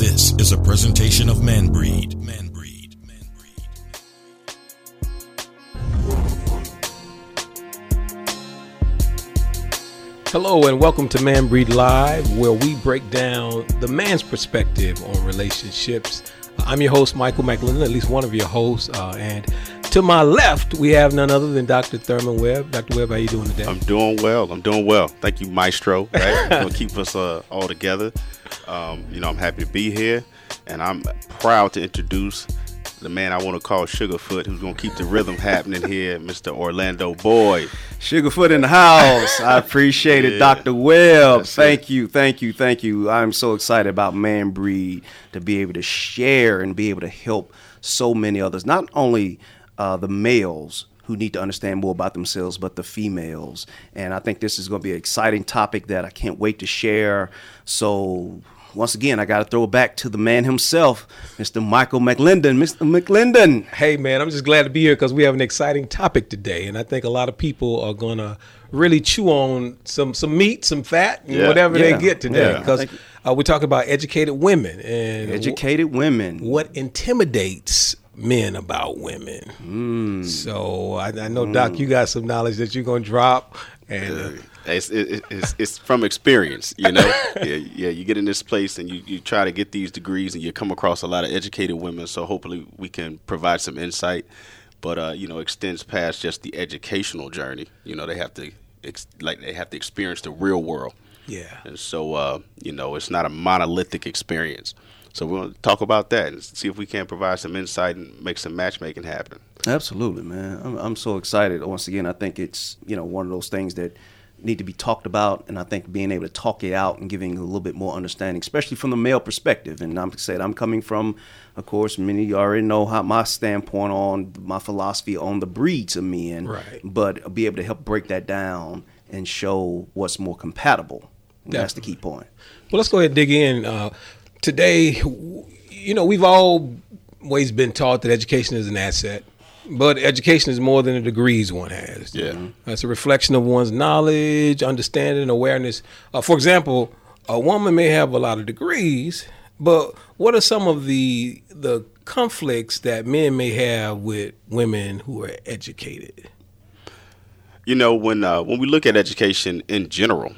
This is a presentation of Man Breed. Man Breed. Man Breed. Hello and welcome to Man Breed Live, where we break down the man's perspective on relationships. I'm your host, Michael McLennan, at least one of your hosts, uh, and to my left, we have none other than Dr. Thurman Webb. Dr. Webb, how are you doing today? I'm doing well. I'm doing well. Thank you, Maestro. Right? gonna keep us uh, all together. Um, you know, I'm happy to be here, and I'm proud to introduce the man I want to call Sugarfoot, who's gonna keep the rhythm happening here, Mr. Orlando Boyd. Sugarfoot in the house. I appreciate it, Dr. Webb. That's thank it. you, thank you, thank you. I'm so excited about Man Breed to be able to share and be able to help so many others, not only uh, the males who need to understand more about themselves, but the females. And I think this is going to be an exciting topic that I can't wait to share. So. Once again, I got to throw it back to the man himself, Mr. Michael McLendon. Mr. McLendon. Hey, man, I'm just glad to be here because we have an exciting topic today, and I think a lot of people are gonna really chew on some some meat, some fat, and Yeah. whatever Yeah. they get today. Because Thank you. uh, we're talking about educated women and Educated women. what intimidates men about women. Hmm. So I, I know, Doc, you got some knowledge that you're gonna drop, and uh, It's, it, it's, it's from experience, you know. yeah, yeah. You get in this place and you, you try to get these degrees, and you come across a lot of educated women. So hopefully we can provide some insight. But uh, you know, extends past just the educational journey. You know, they have to ex- like they have to experience the real world. yeah, And so, uh, you know, it's not a monolithic experience. So we're going to talk about that and see if we can provide some insight and make some matchmaking happen. Absolutely, man. I'm, I'm so excited. Once again, I think it's you know one of those things that need to be talked about, and I think being able to talk it out and giving a little bit more understanding, especially from the male perspective. And I'm said I'm coming from, of course, many of you already know how my standpoint on my philosophy on the breeds of men, Right. But be able to help break that down and show what's more compatible. That's the key point. Well, let's go ahead and dig in. Uh, today, you know, we've always been taught that education is an asset, but education is more than the degrees one has. Yeah. It's a reflection of one's knowledge, understanding, awareness. Uh, for example, a woman may have a lot of degrees, but what are some of the the conflicts that men may have with women who are educated? You know, when uh, when we look at education in general,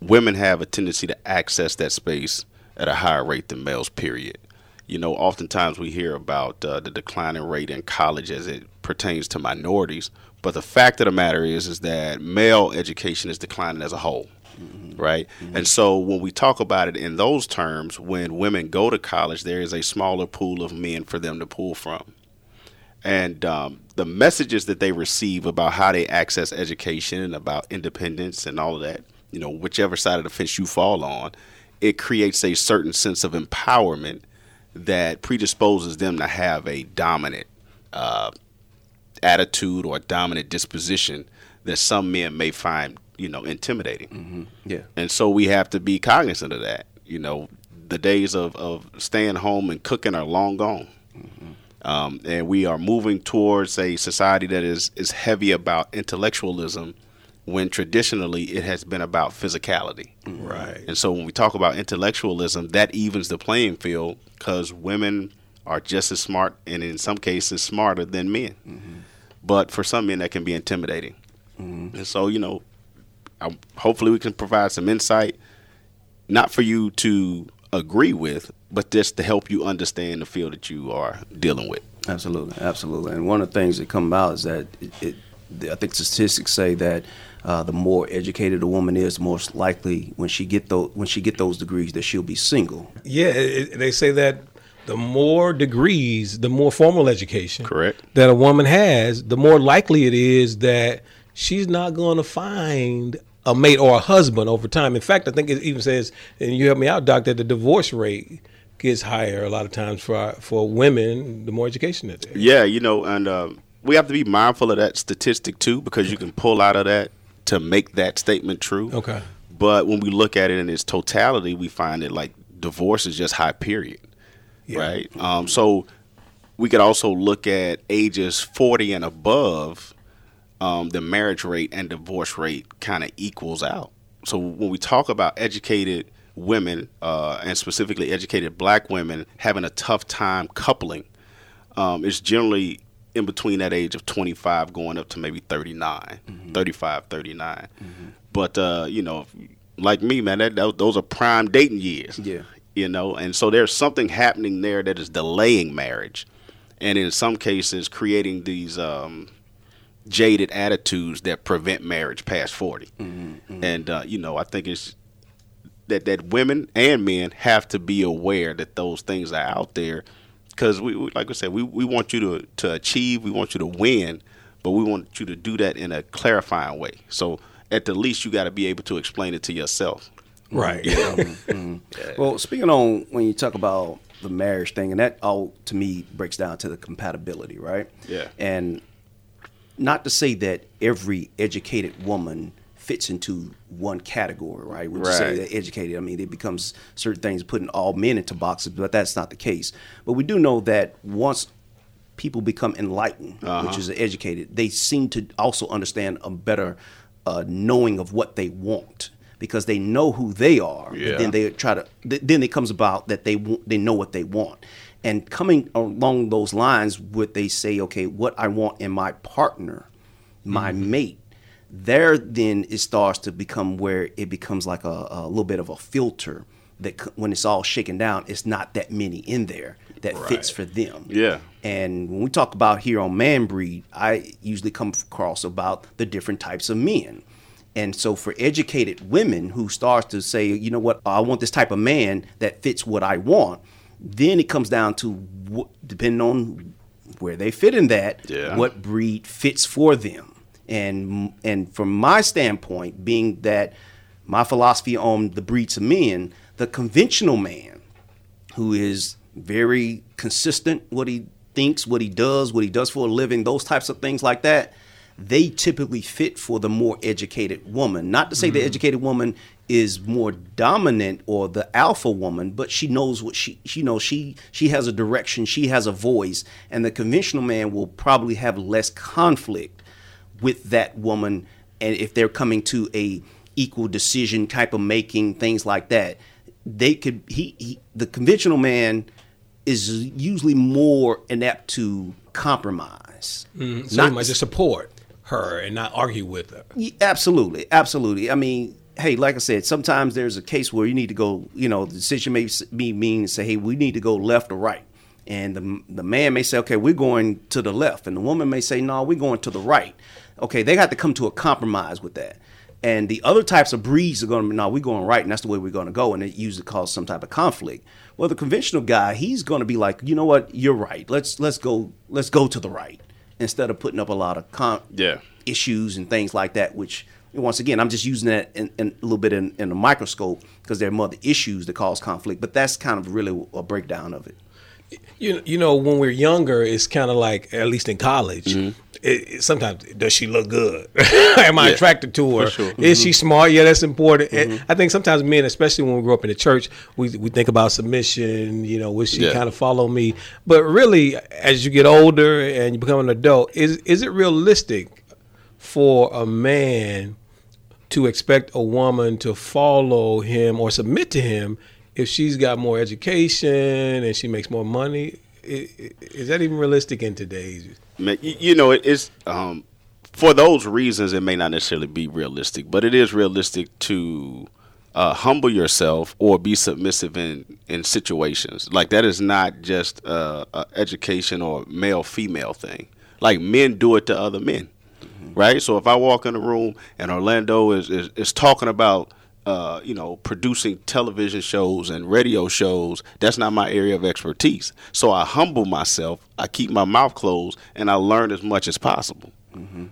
women have a tendency to access that space at a higher rate than males. Period. You know, oftentimes we hear about uh, the declining rate in college as it pertains to minorities, but the fact of the matter is, is that male education is declining as a whole. Right. And so when we talk about it in those terms, when women go to college, there is a smaller pool of men for them to pull from and um, the messages that they receive about how they access education and about independence and all of that, you know, whichever side of the fence you fall on, it creates a certain sense of empowerment that predisposes them to have a dominant uh, attitude or dominant disposition that some men may find, you know, intimidating. Yeah. And so we have to be cognizant of that. You know, the days of, of staying home and cooking are long gone. Um, and we are moving towards a society that is, is heavy about intellectualism when traditionally it has been about physicality. Right. And so when we talk about intellectualism, that evens the playing field because women are just as smart and in some cases smarter than men. Mm-hmm. But for some men, that can be intimidating. Mm-hmm. And so, you know, I, hopefully we can provide some insight, not for you to agree with, but just to help you understand the field that you are dealing with. Absolutely, absolutely. And one of the things that come out is that it, it I think statistics say that uh, the more educated a woman is, the more likely when she get those when she get those degrees that she'll be single. Yeah, it, it- they say that the more degrees, the more formal education Correct. that a woman has, the more likely it is that she's not going to find a mate or a husband over time. In fact, I think it even says, and you help me out, Doc, that the divorce rate gets higher a lot of times for for women the more education that they have. Yeah, you know, and um, we have to be mindful of that statistic too, because you can pull out of that to make that statement true. Okay. But when we look at it in its totality, we find that like divorce is just high, period. Yeah. Right. Um, so we could also look at ages 40 and above, um, the marriage rate and divorce rate kind of equals out. So when we talk about educated women, uh, and specifically educated black women, having a tough time coupling. Um, it's generally in between that age of 25 going up to maybe 39, 35, 39. But, uh, you know, like me, man, that, that, those are prime dating years. Yeah. You know, and so there's something happening there that is delaying marriage. And in some cases, creating these um, jaded attitudes that prevent marriage past 40. And, uh, you know, I think it's that, that women and men have to be aware that those things are out there because we, we like I said we, we want you to to achieve we want you to win but we want you to do that in a clarifying way so at the least you got to be able to explain it to yourself Right. Mm-hmm. Mm-hmm. Well, speaking on when you talk about the marriage thing, and that all to me breaks down to the compatibility, right? Yeah. And not to say that every educated woman fits into one category, right? When you say Right. they're educated, I mean, it becomes certain things putting all men into boxes, but that's not the case. But we do know that once people become enlightened, Uh-huh. which is educated, they seem to also understand a better uh, knowing of what they want because they know who they are. but Yeah. Then they try to. th- Then it comes about that they they know what they want, and coming along those lines, would they say, okay, what I want in my partner, my mate. There, then it starts to become where it becomes like a, a little bit of a filter that c- when it's all shaken down, it's not that many in there that fits for them. Yeah. And when we talk about here on Man Breed, I usually come across about the different types of men. And so for educated women who starts to say, you know what, I want this type of man that fits what I want, then it comes down to what, depending on where they fit in that, Yeah. what breed fits for them. And and from my standpoint, being that my philosophy on the breeds of men, the conventional man who is very consistent what he thinks, what he does, what he does for a living, those types of things like that, they typically fit for the more educated woman. Not to say the mm-hmm. educated woman is more dominant or the alpha woman, but she knows what she she knows. She she has a direction, she has a voice, and the conventional man will probably have less conflict with that woman and if they're coming to a equal decision type of making things like that they could he, he the conventional man is usually more inept to compromise Mm, So Not- just support her and not argue with her. Yeah, absolutely, absolutely. I mean, hey, like I said, sometimes there's a case where you need to go. You know, the decision may be mean say, hey, we need to go left or right, and the the man may say, okay, we're going to the left, and the woman may say, no, we're going to the right. Okay, they got to come to a compromise with that. And the other types of breeds are going to be, no, we're going right, and that's the way we're going to go, and it usually causes some type of conflict. Well, the conventional guy, he's going to be like, you know what, you're right. Let's let's go let's go to the right instead of putting up a lot of con- Yeah. issues and things like that, which once again, I'm just using that in, in a little bit in, in a microscope because there are other issues that cause conflict, but that's kind of really a breakdown of it. You you know when we're younger, it's kind of like at least in college. Mm-hmm. It, it- sometimes does she look good? Am I Yeah, attracted to her? sure. Is she smart? Yeah, that's important. And Mm-hmm. I think sometimes men, especially when we grow up in the church, we we think about submission. You know, will she Yeah. kind of follow me? But really, as you get older and you become an adult, is is it realistic for a man to expect a woman to follow him or submit to him if she's got more education and she makes more money? I- i- Is that even realistic in today's? Man, you, you know, it is um, for those reasons. It may not necessarily be realistic, but it is realistic to uh, humble yourself or be submissive in in situations like that. Is not just uh, a education or male female thing. Like men do it to other men, right? So if I walk in a room and Orlando is is, is talking about. Uh, you know, producing television shows and radio shows, that's not my area of expertise. So I humble myself, I keep my mouth closed, and I learn as much as possible.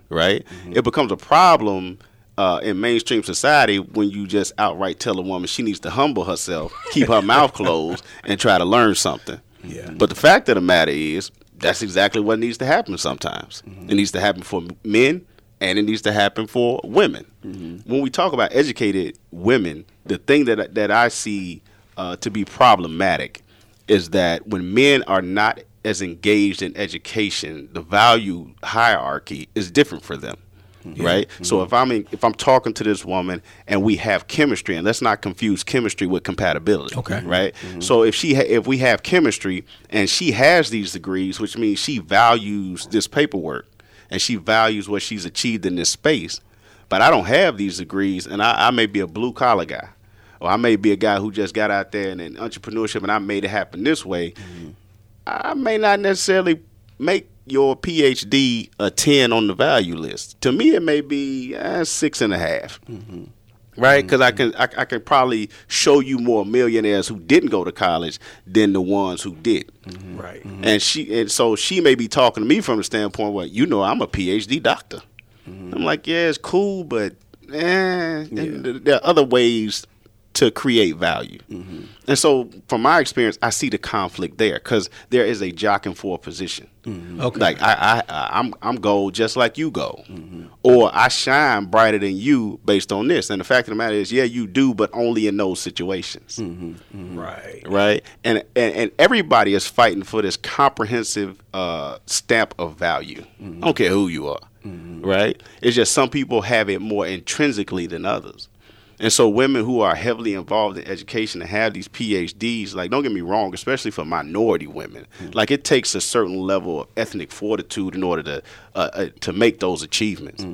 Right? It becomes a problem uh, in mainstream society when you just outright tell a woman she needs to humble herself, keep her mouth closed, and try to learn something. Yeah. But the fact of the matter is, that's exactly what needs to happen sometimes. It needs to happen for men and it needs to happen for women. Mm-hmm. When we talk about educated women, the thing that that I see uh, to be problematic is that when men are not as engaged in education, the value hierarchy is different for them. Mm-hmm. right? So if I'm in, if I'm talking to this woman and we have chemistry, and let's not confuse chemistry with compatibility, Okay. right? Mm-hmm. So if she ha- if we have chemistry and she has these degrees, which means she values this paperwork and she values what she's achieved in this space, but I don't have these degrees, and I, I may be a blue collar guy. Or I may be a guy who just got out there and in entrepreneurship and I made it happen this way. I may not necessarily make your PhD a 10 on the value list. To me, it may be uh, six and a half. Right, because I mm-hmm. can I, I can probably show you more millionaires who didn't go to college than the ones who did, mm-hmm. Right. Mm-hmm. and she and so she may be talking to me from the standpoint where you know I'm a PhD doctor. I'm like, yeah, it's cool, but eh, and there are other ways to create value. Mm-hmm. And so, from my experience, I see the conflict there because there is a jockeying for a position. Mm-hmm. Okay. Like I, I, I'm, I'm gold just like you go, mm-hmm. or I shine brighter than you based on this. And the fact of the matter is, yeah, you do, but only in those situations Right. right? And, and and everybody is fighting for this comprehensive uh, stamp of value. I don't care who you are, right? It's just some people have it more intrinsically than others. And so women who are heavily involved in education and have these PhDs, like don't get me wrong, especially for minority women, like it takes a certain level of ethnic fortitude in order to uh, uh, to make those achievements.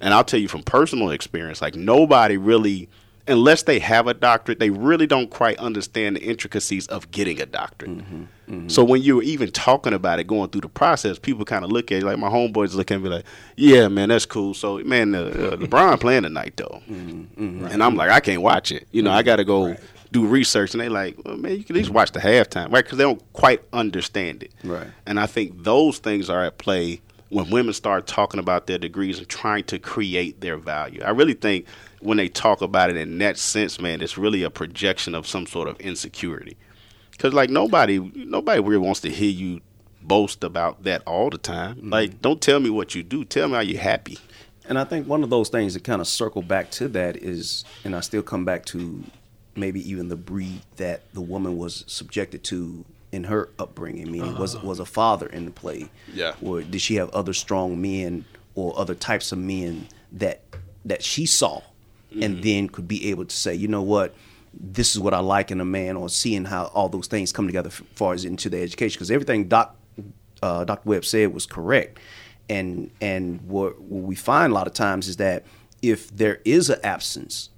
And I'll tell you from personal experience, like nobody really unless they have a doctorate, they really don't quite understand the intricacies of getting a doctorate. Mm-hmm, mm-hmm. So when you're even talking about it, going through the process, people kind of look at it like my homeboys look at me like, "Yeah, man, that's cool." So man, uh, uh, LeBron playing tonight though, mm-hmm, and I'm like, I can't watch it. You know, I got to go do research, and they like, well, man, you can at least watch the halftime, right? Because they don't quite understand it. Right. And I think those things are at play when women start talking about their degrees and trying to create their value. I really think when they talk about it in that sense, man, it's really a projection of some sort of insecurity. Because like nobody, nobody really wants to hear you boast about that all the time. Mm-hmm. Like, don't tell me what you do. Tell me how you're happy. And I think one of those things that kind of circle back to that is, and I still come back to maybe even the breed that the woman was subjected to in her upbringing. Meaning, was uh-huh. was a father in the play? Yeah. Or did she have other strong men or other types of men that that she saw, and then could be able to say, you know what, this is what I like in a man, or seeing how all those things come together as far as into the education. Because everything Doc uh, Dr. Webb said was correct. And and what, what we find a lot of times is that if there is an absence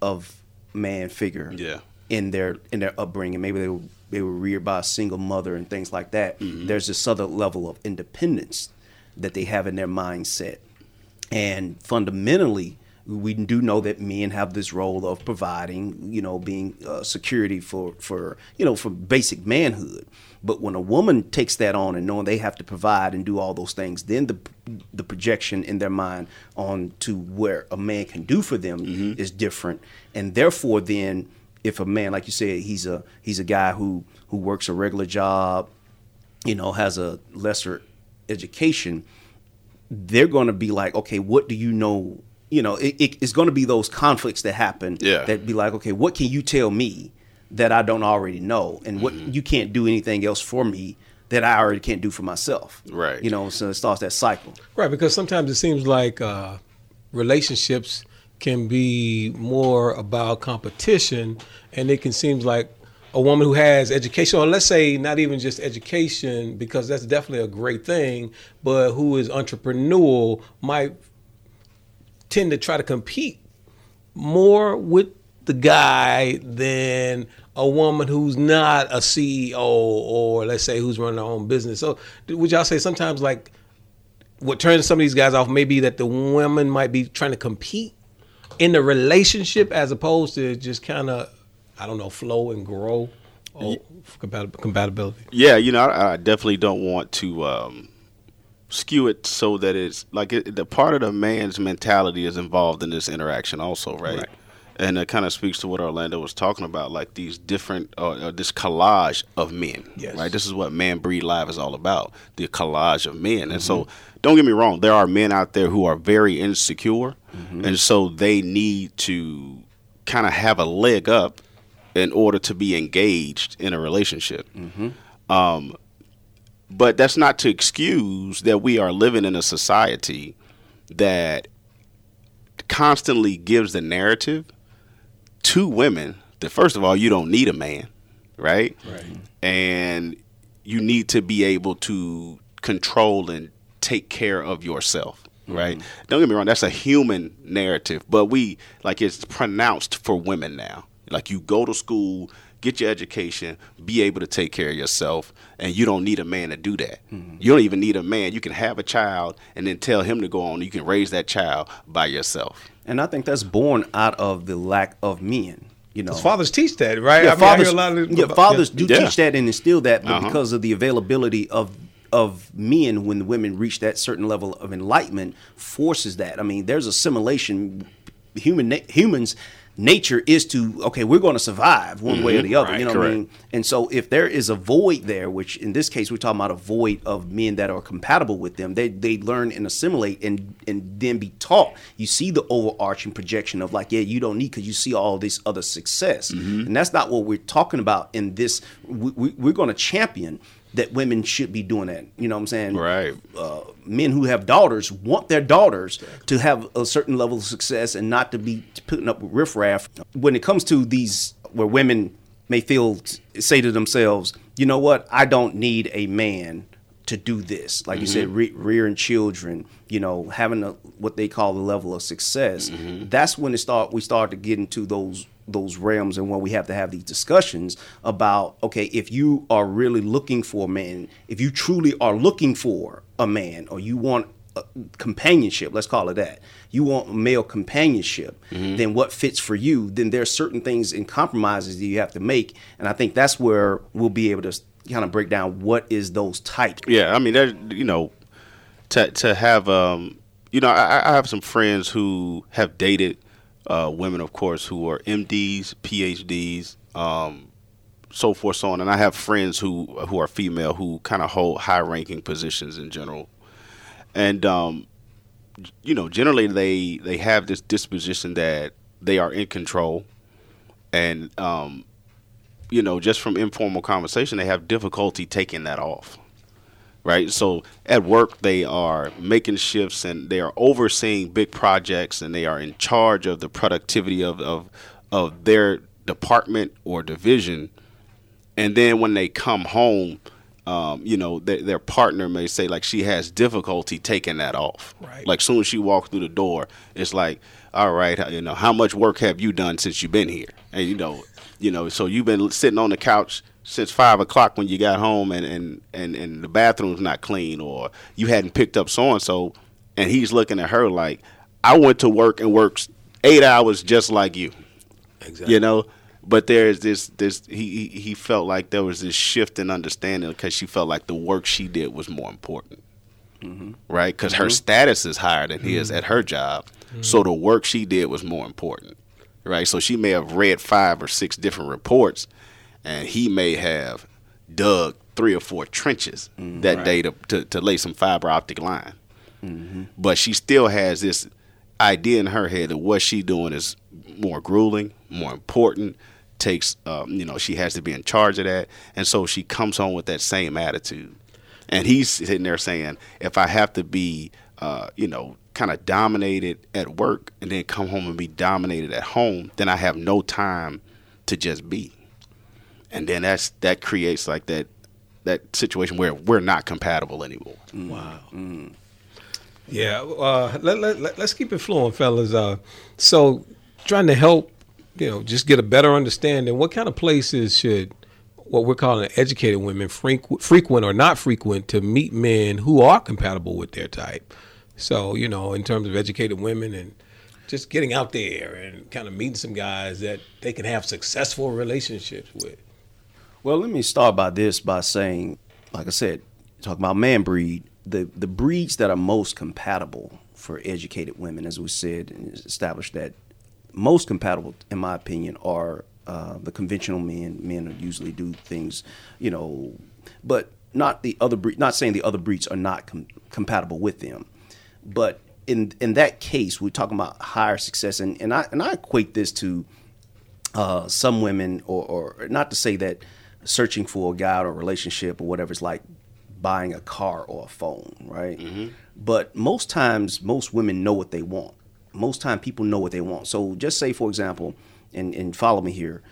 of man figure Yeah. in their in their upbringing, maybe they were, they were reared by a single mother and things like that. There's this other level of independence that they have in their mindset, and fundamentally. We do know that men have this role of providing, you know, being uh, security for, for, you know, for basic manhood. But when a woman takes that on and knowing they have to provide and do all those things, then the the projection in their mind on to where a man can do for them is different, and therefore, then if a man, like you said, he's a he's a guy who who works a regular job, you know, has a lesser education, they're going to be like, okay, what do you know? You know, it, it, it's going to be those conflicts that happen. Yeah. That be like, okay, what can you tell me that I don't already know, and what you can't do anything else for me that I already can't do for myself. Right. You know, so it starts that cycle. Right, because sometimes it seems like uh, relationships can be more about competition, and it can seem like a woman who has education, or let's say not even just education, because that's definitely a great thing, but who is entrepreneurial might tend to try to compete more with the guy than a woman who's not a CEO or let's say who's running her own business. So would y'all say sometimes like what turns some of these guys off may be that the women might be trying to compete in the relationship as opposed to just kind of I don't know flow and grow or compat- compatibility. Yeah, you know, I, I definitely don't want to um, skew it so that it's like it, the part of the man's mentality is involved in this interaction also, right? Right. And it kind of speaks to what Orlando was talking about, like these different, uh, uh, this collage of men, Yes. right? This is what Man Breed Live is all about, the collage of men. And so, don't get me wrong, there are men out there who are very insecure, and so they need to kind of have a leg up in order to be engaged in a relationship. Um, but that's not to excuse that we are living in a society that constantly gives the narrative to women that first of all you don't need a man, right? Right. And you need to be able to control and take care of yourself, mm-hmm. right? Don't get me wrong, that's a human narrative, but we like it's pronounced for women now. Like you go to school, get your education, be able to take care of yourself, and you don't need a man to do that. You don't even need a man. You can have a child and then tell him to go on. You can raise that child by yourself. And I think that's born out of the lack of men. You know, Fathers teach that, right? yeah, I mean, I hear fathers, a lot of- yeah, fathers do Yeah. teach that and instill that, but Uh-huh. because of the availability of of men when the women reach that certain level of enlightenment forces that. I mean, there's assimilation. Human humans nature is to okay, we're going to survive one way or the other. Right, you know what I mean? And so if there is a void there, which in this case we're talking about a void of men that are compatible with them, they they learn and assimilate and and then be taught. You see the overarching projection of like, yeah, you don't need because you see all this other success, Mm-hmm. and that's not what we're talking about in this. We, we, we're going to champion that women should be doing that. You know what I'm saying? Right. uh, men who have daughters want their daughters to have a certain level of success and not to be putting up with riffraff. When it comes to these, where women may feel say to themselves, you know what, I don't need a man to do this. Like you said, re- rearing children, you know, having a, what they call the level of success. That's when it start. We start to get into those those realms and when we have to have these discussions about okay if you are really looking for a man if you truly are looking for a man or you want companionship let's call it that you want male companionship then what fits for you then there's certain things and compromises that you have to make. And i think that's where we'll be able to kind of break down what is those types Yeah, I mean, there, you know, to to have, um, you know, I, I have some friends who have dated uh, women, of course, who are MDs, PhDs, um, so forth, so on, and I have friends who who are female who kind of hold high ranking positions in general, and um, you know, generally they they have this disposition that they are in control, and um, you know, just from informal conversation, they have difficulty taking that off right? So at work, they are making shifts and they are overseeing big projects and they are in charge of the productivity of, of, of their department or division. And then when they come home, um, you know, their, their partner may say like she has difficulty taking that off. Right. Like soon as she walks through the door, it's like, all right, you know, how much work have you done since you've been here? And you know, you know, so you've been sitting on the couch since five o'clock when you got home, and and and, and the bathroom's not clean, or you hadn't picked up so and so, and he's looking at her like, I went to work and worked eight hours just like you. Exactly. you know? But there's this this he he he felt like there was this shift in understanding because she felt like the work she did was more important. Mm-hmm. Right? Because her mm-hmm. status is higher than his mm-hmm. at her job. So the work she did was more important. Right? So she may have read five or six different reports and he may have dug three or four trenches that day to, to, to lay some fiber optic line but she still has this idea in her head that what she's doing is more grueling, more important. Takes, um, you know, she has to be in charge of that, and so she comes home with that same attitude. And he's sitting there saying, if I have to be, uh, you know, kind of dominated at work and then come home and be dominated at home, then I have no time to just be. And then that's that creates like that that situation where we're not compatible anymore. Wow. Yeah. Uh, let, let, let, us keep it flowing, fellas. Uh, so, trying to help, you know, just get a better understanding. What kind of places should what we're calling educated women frequent, frequent or not frequent to meet men who are compatible with their type? So, you know, in terms of educated women and just getting out there and kind of meeting some guys that they can have successful relationships with. Well, let me start by this by saying, like I said, talk about man breed, the, the breeds that are most compatible for educated women, as we said and established that most compatible, in my opinion, are uh, the conventional men. Men usually do things, you know, but not the other breed. Not saying the other breeds are not com- compatible with them, but in in that case, we're talking about higher success, and, and I and I equate this to uh, some women, or, or not to say that searching for a guy or a relationship or whatever it's like buying a car or a phone, right? Mm-hmm. But most times, most women know what they want. most time people know what they want. So just say, for example, and, and follow me here,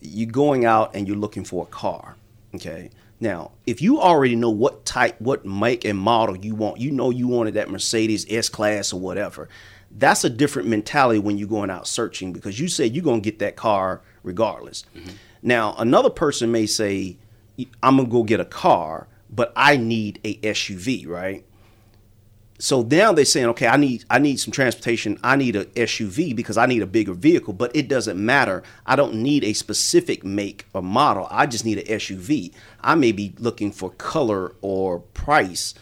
you're going out and you're looking for a car. Okay. Now, if you already know what type, what make and model you want, you know you wanted that Mercedes S Class or whatever. That's a different mentality when you're going out searching because you say you're going to get that car regardless. Mm-hmm. Now, another person may say, I'm going to go get a car, but I need a SUV, right? so now they're saying, okay, I need I need some transportation. I need a SUV because I need a bigger vehicle, but it doesn't matter. I don't need a specific make or model. I just need an SUV. I may be looking for color or price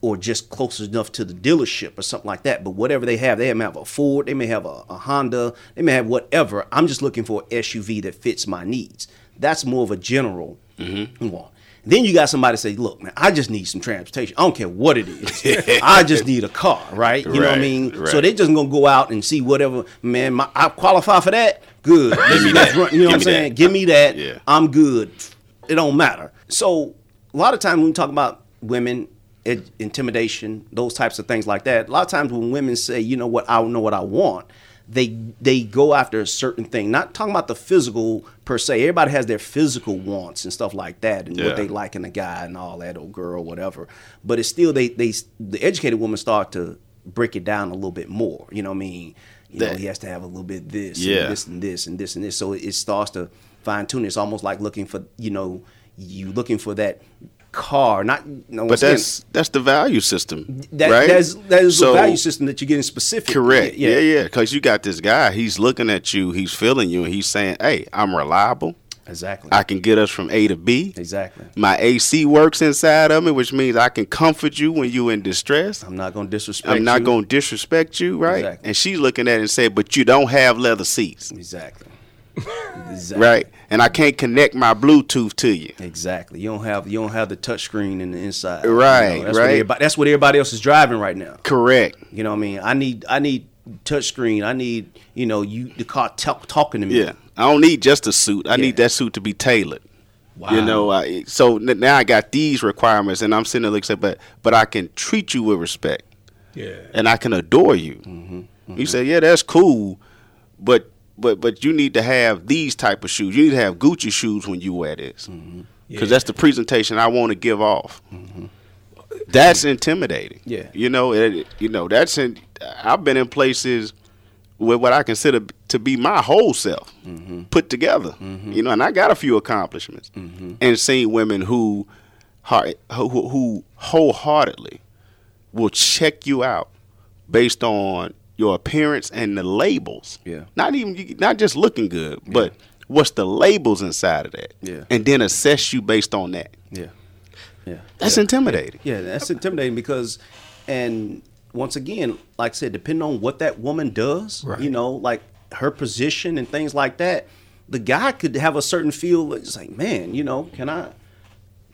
or just close enough to the dealership or something like that. But whatever they have, they may have a Ford, they may have a, a Honda, they may have whatever. I'm just looking for an SUV that fits my needs. That's more of a general mm-hmm. want. Then you got somebody say, "Look, man, I just need some transportation. I don't care what it is. I just need a car, right? You know what I Right, mean? So they're just gonna go out and see whatever. Man, my, I qualify for that. Good. Give me that. You know what I'm saying? that. Give me that. Yeah. I'm good. It don't matter. So a lot of times when we talk about women, intimidation, those types of things like that. A lot of times when women say, "You know what? I don't know what I want." They they go after a certain thing. Not talking about the physical per se. Everybody has their physical wants and stuff like that, and Yeah. what they like in a guy and all that, or girl, whatever. But it's still they they the educated women start to break it down a little bit more. You know what I mean? You know, he has to have a little bit this, Yeah. and this and this and this and this. So it starts to fine tune. It's almost like looking for you know you looking for that car, not no. But that's that's the value system, that, right? That's that is So- the value system that you're getting specific. Correct. Yeah, yeah. Because you got this guy. He's looking at you. He's feeling you, and he's saying, "Hey, I'm reliable. Exactly. I can get us from A to B. exactly. My AC works inside of me, which means I can comfort you when you're in distress. I'm not going to disrespect. I'm not you. going to disrespect you, right? Exactly. And she's looking at it and say, "But you don't have leather seats, Exactly. Exactly. right? And I can't connect my Bluetooth to you." Exactly. You don't have you don't have the touch screen in the inside. Right, that's right. What everybody, that's what everybody else is driving right now. Correct. You know what I mean? I need I need touch screen. I need you know you the car talk, talking to me. Yeah. I don't need just a suit. I Yeah. need that suit to be tailored. Wow. You know, I, so n- now I got these requirements, and I'm sitting there looking, but but I can treat you with respect, Yeah. and I can adore you. Mm-hmm. You say, yeah, that's cool, but but but you need to have these type of shoes. You need to have Gucci shoes when you wear this, mm-hmm. because Yeah. that's the presentation I want to give off. Mm-hmm. That's intimidating. Yeah. you know, it, you know that's in. I've been in places with what I consider to be my whole self mm-hmm. put together. You know, and I got a few accomplishments, and seen women who, heart, who, who who wholeheartedly will check you out based on your appearance and the labels. Yeah. not even not just looking good, but what's the labels inside of that? Yeah. and then assess you based on that. Yeah. Yeah. That's intimidating. Yeah, that's intimidating because, and once again, like I said, depending on what that woman does, Right. you know, like her position and things like that, the guy could have a certain feel. It's like, man, you know, can I,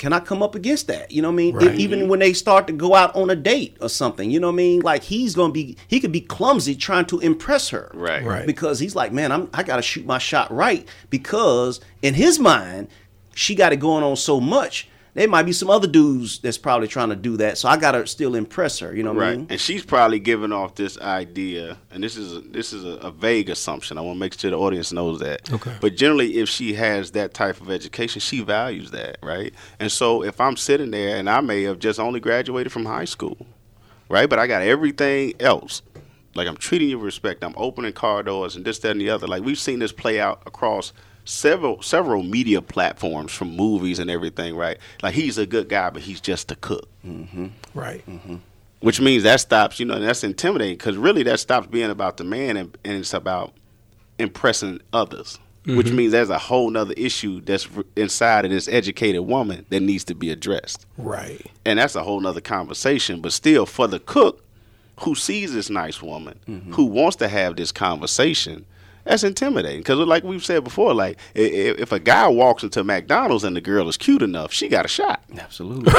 can I come up against that? You know what I mean? Right. Even when they start to go out on a date or something, you know what I mean? Like he's gonna be, he could be clumsy trying to impress her, Right. Right. Because he's like, man, I'm, I got to shoot my shot right because in his mind, she got it going on so much. There might be some other dudes that's probably trying to do that, so I gotta still impress her. You know what I Right, mean? and she's probably giving off this idea, and this is a, this is a, a vague assumption. I want to make sure the audience knows that. Okay. But generally, if she has that type of education, she values that, right? And so, if I'm sitting there and I may have just only graduated from high school, right, but I got everything else, like I'm treating you with respect, I'm opening car doors, and this, that, and the other. Like we've seen this play out across several several media platforms, from movies and everything, right? Like he's a good guy, but he's just a cook. Mm-hmm. Right. Mm-hmm. which means that stops you know and that's intimidating because really that stops being about the man and, and it's about impressing others. Which mm-hmm. means there's a whole nother issue that's inside of this educated woman that needs to be addressed. Right. and that's a whole nother conversation but still for the cook who sees this nice woman who wants to have this conversation that's intimidating because like we've said before like i- i- if a guy walks into mcdonald's and the girl is cute enough she got a shot Absolutely,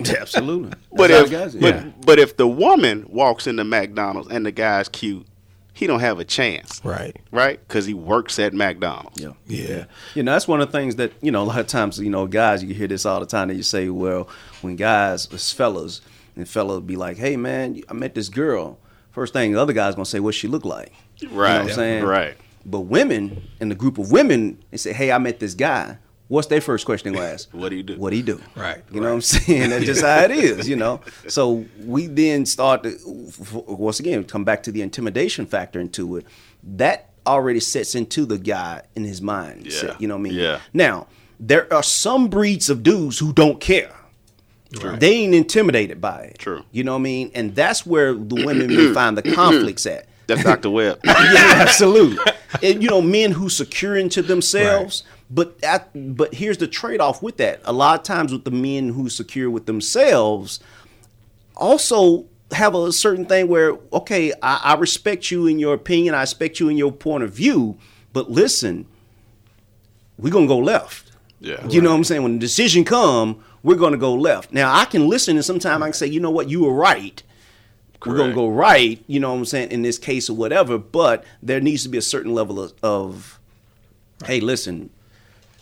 absolutely. but if how it goes. but, Yeah. but if the woman walks into McDonald's and the guy's cute, he don't have a chance, Right. right? Because he works at McDonald's. yeah. Yeah. You know, that's one of the things that, you know, a lot of times, you know, guys, you hear this all the time. That you say, well, when guys, as fellas, and fellas be like, hey, man, I met this girl first thing the other guy's gonna say, "What she look like?" You know Right. what I'm saying? Right. But women in the group of women, they say, "Hey, I met this guy." What's their first question they gonna ask? What do you do? What do you do? Right, You know what I'm saying? That's just how it is. You know. So we then start to once again come back to the intimidation factor into it. That already sets into the guy in his mind. Yeah. You know what I mean? Yeah. Now there are some breeds of dudes who don't care. Right. They ain't intimidated by it. True. You know what I mean? And that's where the women may find the conflicts at. That's Dr. Webb. yeah, absolutely. And you know, men who secure into themselves. But at, but here's the trade off with that. A lot of times with the men who secure with themselves, also have a certain thing where okay, I, I respect you in your opinion, I respect you in your point of view, but listen, we're gonna go left. Yeah. You know what I'm saying? When the decision come, we're gonna go left. Now I can listen and sometimes I can say, you know what, you were right. We're gonna go right, you know what I'm saying, in this case or whatever, but there needs to be a certain level of, of hey, listen,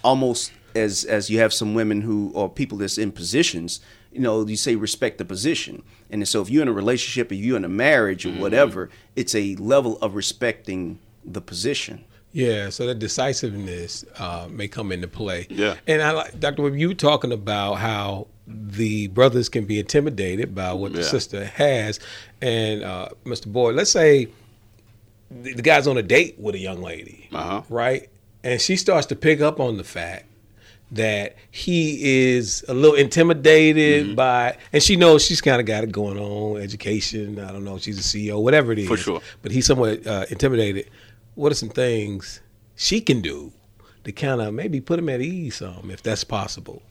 almost as as you have some women who or people that's in positions, you know, you say respect the position. And so if you're in a relationship or you're in a marriage or Mm-hmm. whatever, it's a level of respecting the position. Yeah, so that decisiveness uh, may come into play. Yeah. and I like Dr. Webb. You were talking about how the brothers can be intimidated by what the sister has, and uh, Mr. Boyd. Let's say the, the guy's on a date with a young lady, Uh-huh. right? And she starts to pick up on the fact that he is a little intimidated Mm-hmm. by, and she knows she's kind of got it going on, education. I don't know, she's a CEO, whatever it is. For sure. But he's somewhat uh, intimidated. What are some things she can do to kind of maybe put him at ease some, if that's possible?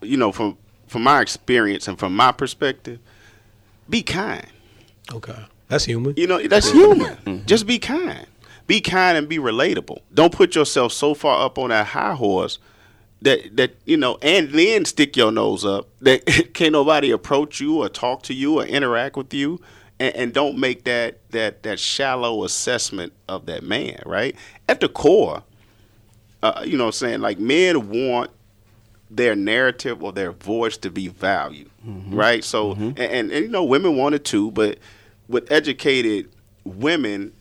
You know, from from my experience and from my perspective, be kind. Okay, that's human. You know, that's human. Mm-hmm. Just be kind. Be kind and be relatable. Don't put yourself so far up on that high horse that that you know, and then stick your nose up that can't nobody approach you or talk to you or interact with you, and, and don't make that that that shallow assessment of that man. Right at the core, uh, you know, what I'm saying like men want their narrative or their voice to be valued, mm-hmm. right? So, mm-hmm. and, and, and you know, women want it too, but with educated women,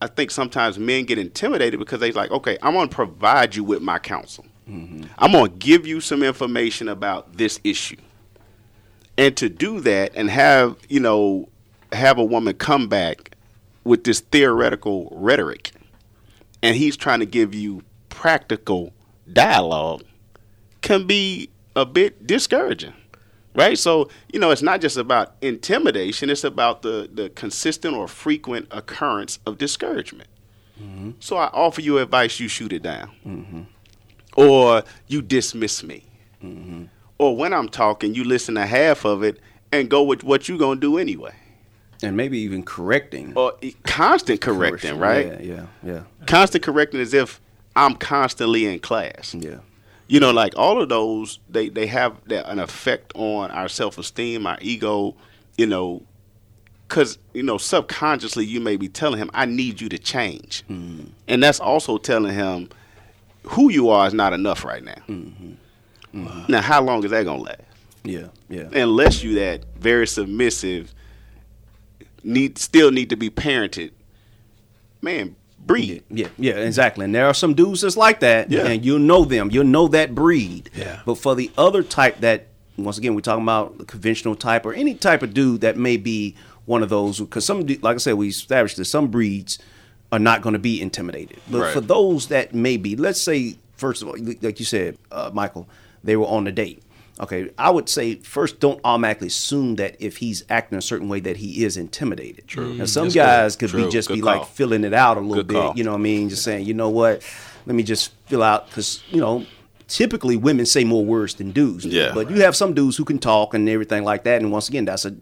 I think sometimes men get intimidated because they're like, okay, I'm going to provide you with my counsel. Mm-hmm. I'm going to give you some information about this issue. And to do that and have, you know, have a woman come back with this theoretical rhetoric and he's trying to give you practical dialogue can be a bit discouraging. Right? So, you know, it's not just about intimidation, it's about the, the consistent or frequent occurrence of discouragement. Mm-hmm. So I offer you advice, you shoot it down. Mm-hmm. Or you dismiss me. Mm-hmm. Or when I'm talking, you listen to half of it and go with what you're going to do anyway. And maybe even correcting. Or constant correcting, right? Yeah, yeah, yeah. Constant correcting as if I'm constantly in class. Yeah. you know like all of those they they have that, an effect on our self-esteem our ego you know because you know subconsciously you may be telling him i need you to change mm-hmm. and that's also telling him who you are is not enough right now mm-hmm. Mm-hmm. now how long is that gonna last Yeah, yeah. unless you that very submissive need still need to be parented man breed Yeah, yeah, exactly. And there are some dudes that's like that, Yeah. and you'll know them. You'll know that breed. Yeah. But for the other type that, once again, we're talking about the conventional type or any type of dude that may be one of those, because some, like I said, we established that some breeds are not going to be intimidated. But Right. for those that may be, let's say, first of all, like you said, uh, Michael, they were on a date. Okay, I would say first, don't automatically assume that if he's acting a certain way that he is intimidated. True. Now, some That's good. guys could True. be just Good be call. like filling it out a little Good bit. call. You know what I mean? Just saying, you know what? Let me just fill out because you know typically women say more words than dudes. Yeah. But you have some dudes who can talk and everything like that. And once again, that's a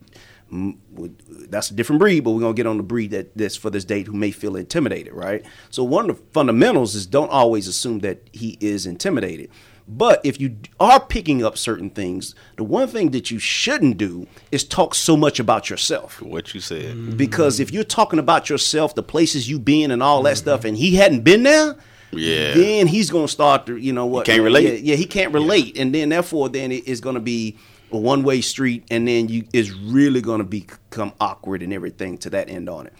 that's a different breed. But we're gonna get on the breed that that's for this date who may feel intimidated, right? So one of the fundamentals is don't always assume that he is intimidated. But if you are picking up certain things, the one thing that you shouldn't do is talk so much about yourself what you said mm-hmm. because if you're talking about yourself, the places you've been, and all that stuff, and he hadn't been there, Yeah. then he's gonna start to, you know what? can't relate. Yeah, yeah, he can't relate, and then therefore, then it is gonna be a one way street, and then you it's really going to become awkward and everything to that end on it.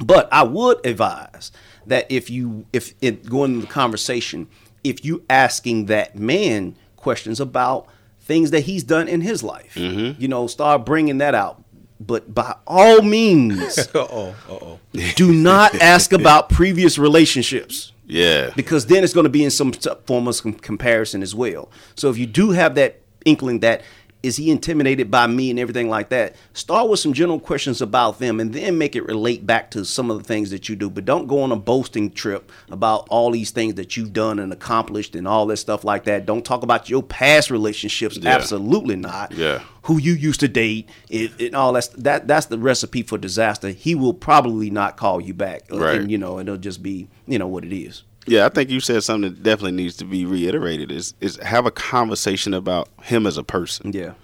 But I would advise that if you if it going into the conversation, if you asking that man questions about things that he's done in his life, you know, start bringing that out. But by all means, Uh oh. Uh oh. do not ask about previous relationships Yeah. because then it's going to be in some form of comparison as well. So if you do have that inkling that is he intimidated by me and everything like that, start with some general questions about them and then make it relate back to some of the things that you do. But don't go on a boasting trip about all these things that you've done and accomplished and all this stuff like that. Don't talk about your past relationships. Yeah. Absolutely not. Yeah. Who you used to date it, and all that's that that's the recipe for disaster. He will probably not call you back. Uh, right. And you know, it'll just be, you know, what it is. Yeah, I think you said something that definitely needs to be reiterated is is have a conversation about him as a person. Yeah.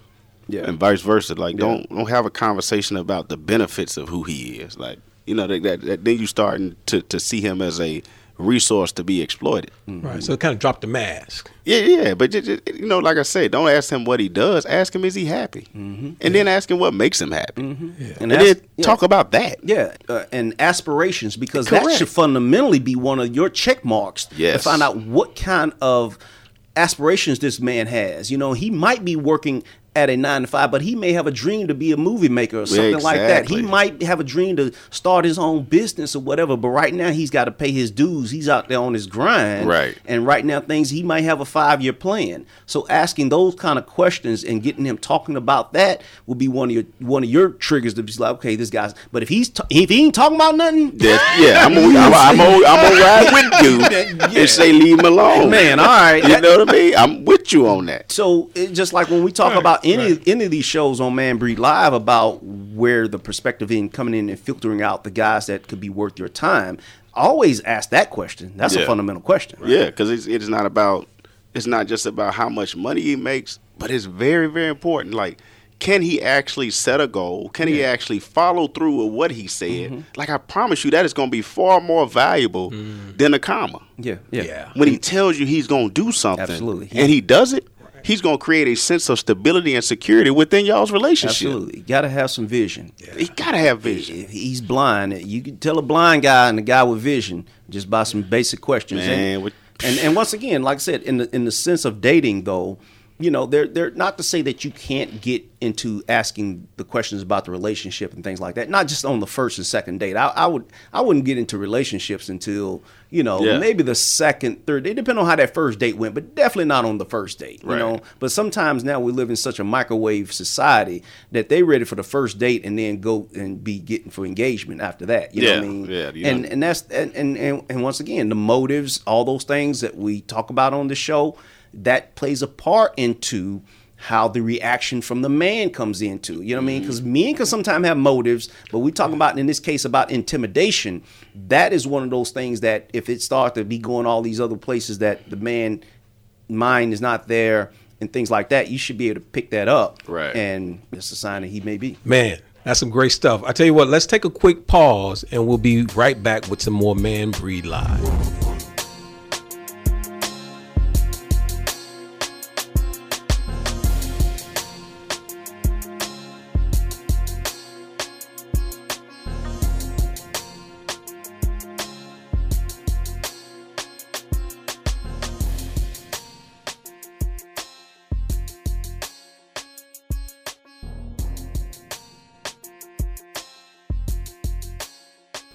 Yeah. And vice versa. Like Yeah. don't don't have a conversation about the benefits of who he is. Like, you know, that, that, that then you starting to, to see him as a resource to be exploited. Mm-hmm. Right. So it kind of dropped the mask. Yeah, yeah, but ju- ju- you know, like I said, don't ask him what he does. Ask him is he happy, mm-hmm. and then ask him what makes him happy, mm-hmm. and, And then that's- yeah. talk about that. Yeah, uh, and aspirations because that should fundamentally be one of your check marks to find out what kind of aspirations this man has. You know, he might be working at a nine to five, but he may have a dream to be a movie maker or something like that. He might have a dream to start his own business or whatever. But right now, he's got to pay his dues. He's out there on his grind. Right. And right now, things he might have a five year plan. So asking those kind of questions and getting him talking about that will be one of your one of your triggers to be like, okay, this guy's. But if he's t- if he ain't talking about nothing, That- yeah, I'm gonna, I'm, I'm, gonna, I'm ride with you Yeah. and say leave him alone, Man, all right. You know what I mean? I'm with you on that. So it's just like when we talk Right, about any right. any of these shows on Man Breed Live about where the perspective in coming in and filtering out the guys that could be worth your time. Always ask that question. That's a fundamental question. Yeah, because it's it's not about it's not just about how much money he makes, but it's very very important. Like, can he actually set a goal? Can he actually follow through with what he said? Mm-hmm. Like I promise you, that is going to be far more valuable than a comma. Yeah, yeah. Yeah. When he tells you he's going to do something, Absolutely. and he does it, he's going to create a sense of stability and security within y'all's relationship. Absolutely. Got to have some vision. He got to have vision. If he's blind, you can tell a blind guy and a guy with vision just by some basic questions. Man, and, and and once again, like I said, in the in the sense of dating, though, you know, they're they're not to say that you can't get into asking the questions about the relationship and things like that. Not just on the first and second date. I, I would I wouldn't get into relationships until you know Yeah. maybe the second, third. It depends on how that first date went, but definitely not on the first date. You Right. know, but sometimes now we live in such a microwave society that they ready for the first date and then go and be getting for engagement after that. You know what I Yeah, mean? yeah, you and and that's and, and and and once again, the motives, all those things that we talk about on the show, that plays a part into how the reaction from the man comes into. You know what I mean? Because men can sometimes have motives, but we talk about in this case about intimidation. That is one of those things that if it starts to be going all these other places that the man mind is not there and things like that, you should be able to pick that up. Right. And it's a sign that he may be. Man, that's some great stuff. I tell you what, let's take a quick pause and we'll be right back with some more Man Breed Live.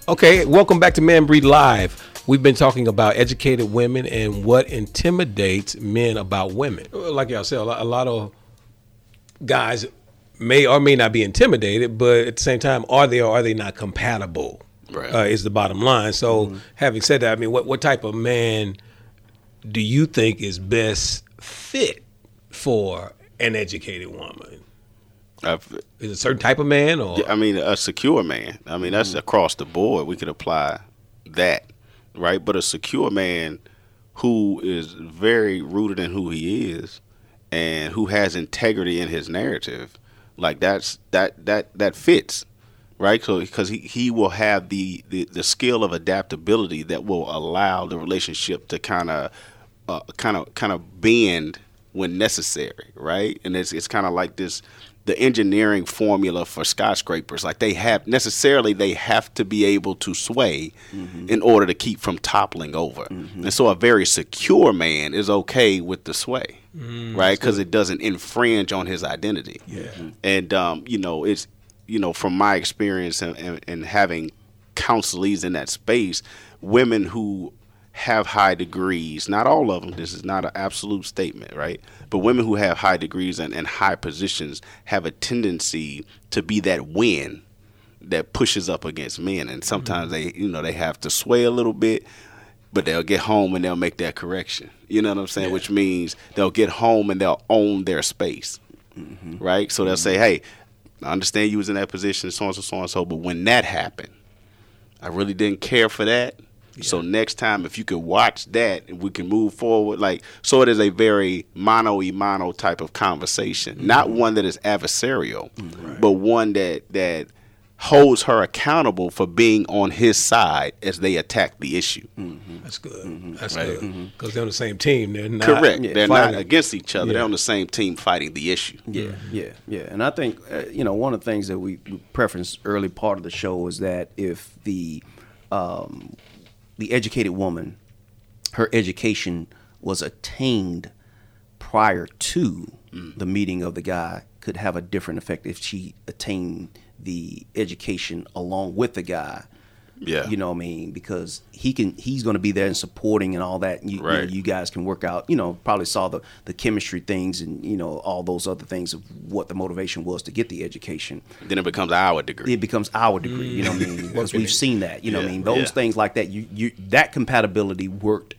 Okay, welcome back to Man Breed Live. We've been talking about educated women and what intimidates men about women. Like y'all said, a lot, of guys may or may not be intimidated, but at the same time, are they or are they not compatible? Right. Uh, is the bottom line. So, having said that, I mean, what what type of man do you think is best fit for an educated woman? Is a certain type of man, or I mean, a secure man. I mean, that's across the board. We could apply that, right? But a secure man who is very rooted in who he is and who has integrity in his narrative, like that's that that that fits, right? So because he, he will have the, the the skill of adaptability that will allow the relationship to kind of uh, kind of kind of bend when necessary, right? And it's it's kind of like this the engineering formula for skyscrapers. Like they have necessarily they have to be able to sway mm-hmm. in order to keep from toppling over. Mm-hmm. And so a very secure man is okay with the sway, mm, right? Because it doesn't infringe on his identity. Yeah. And um, you know, it's you know from my experience and, and, and having counselees in that space, women who have high degrees, not all of them, this is not an absolute statement, right? But women who have high degrees and, and high positions have a tendency to be that win that pushes up against men. And sometimes mm-hmm. they, you know, they have to sway a little bit, but they'll get home and they'll make that correction. You know what I'm saying? Yeah. Which means they'll get home and they'll own their space, mm-hmm. right? So they'll mm-hmm. say, hey, I understand you was in that position, so and so, so and so, but when that happened, I really didn't care for that so next time, if you can watch that and we can move forward, like so, it is a very mano y mano type of conversation, mm-hmm. not one that is adversarial, mm-hmm. but one that that holds her accountable for being on his side as they attack the issue. Mm-hmm. That's good. Mm-hmm. That's right. good because they're on the same team. They're not correct. Yeah, they're fighting. not against each other. Yeah. They're on the same team fighting the issue. Yeah, yeah, yeah. And I think uh, you know one of the things that we, we preferenced early part of the show is that if the um, the educated woman, her education was attained prior to mm. the meeting of the guy could have a different effect if she attained the education along with the guy yeah. You know what I mean? Because he can he's gonna be there and supporting and all that. And you, right. you, know, you guys can work out, you know, probably saw the, the chemistry things and, you know, all those other things of what the motivation was to get the education. Then it becomes our degree. It becomes our degree, mm. you know what I mean? Because we've seen that, you know yeah. what I mean? Those yeah. things like that, you you that compatibility worked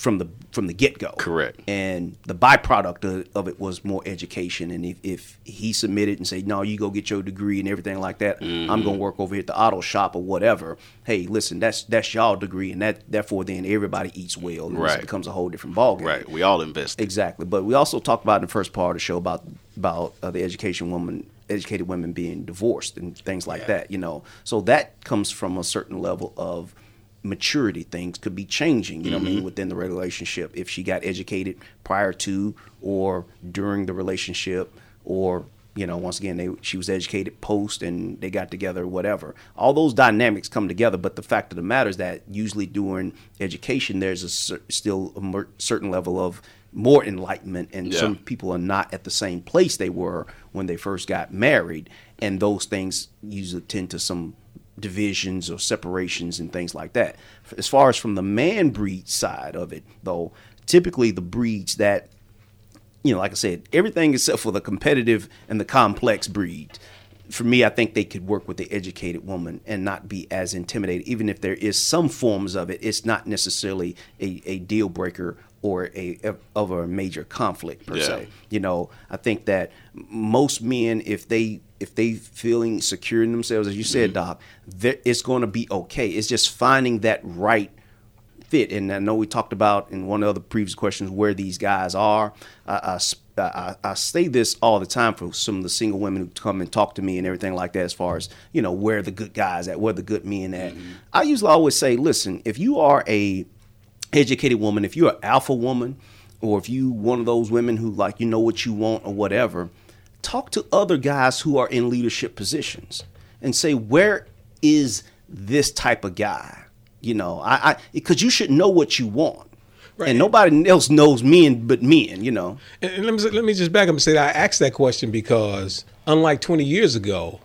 from the from the get go. Correct. And the byproduct of, of, it was more education. And if, if he submitted and said, "No, you go get your degree and everything like that," mm-hmm. I'm gonna work over here at the auto shop or whatever. Hey, listen, that's that's y'all degree, and that therefore then everybody eats well. And right. It becomes a whole different ballgame. Right. We all invest. Exactly. But we also talked about in the first part of the show about about uh, the education woman educated women being divorced and things like yeah. that you know so that comes from a certain level of maturity things could be changing you know mm-hmm. i mean mm-hmm. within the relationship if she got educated prior to or during the relationship or you know once again they she was educated post and they got together whatever all those dynamics come together but the fact of the matter is that usually during education there's a cer- still a mer- certain level of more enlightenment and yeah. some people are not at the same place they were when they first got married and those things usually tend to some divisions or separations and things like that. As far as from the man breed side of it, though, typically the breeds that, you know, like I said, everything except for the competitive and the complex breed. For me, I think they could work with the educated woman and not be as intimidated. Even if there is some forms of it, it's not necessarily a, a deal breaker or a of a major conflict per yeah. se. You know, I think that most men, if they if they feeling secure in themselves, as you said, mm-hmm. Doc, it's going to be okay. It's just finding that right fit. And I know we talked about in one of the previous questions where these guys are. I, I, I, I say this all the time for some of the single women who come and talk to me and everything like that, as far as you know where the good guys at, where the good men at. Mm-hmm. I usually always say, listen, if you are a educated woman, if you're an alpha woman, or if you one of those women who like you know what you want or whatever, talk to other guys who are in leadership positions and say, where is this type of guy? You know, I because you should know what you want. Right. And nobody else knows men but men, you know. And let me let me just back up and say that I asked that question because unlike 20 years ago,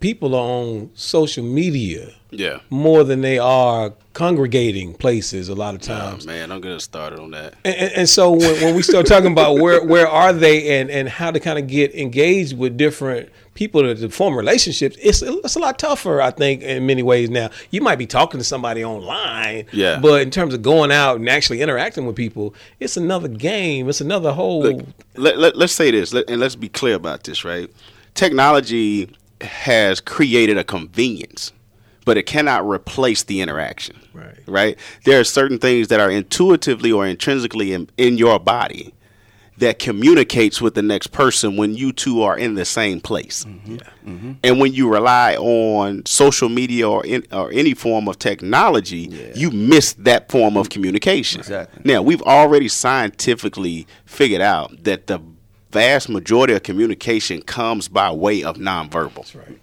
people are on social media yeah. more than they are congregating places a lot of times. oh, man i'm gonna start on that. And, and, and so when, when, we start talking about where where are they and and how to kind of get engaged with different people to, to form relationships it's it's a lot tougher i think in many ways now. You might be talking to somebody online yeah. but in terms of going out and actually interacting with people it's another game it's another whole Look, let, let, let's say this let, and let's be clear about this right? Technology has created a convenience but it cannot replace the interaction. Right. Right. There are certain things that are intuitively or intrinsically in, in your body that communicates with the next person when you two are in the same place. Mm-hmm. And when you rely on social media or in, or any form of technology, you miss that form of communication. Exactly. Now, we've already scientifically figured out that the vast majority of communication comes by way of nonverbal That's right.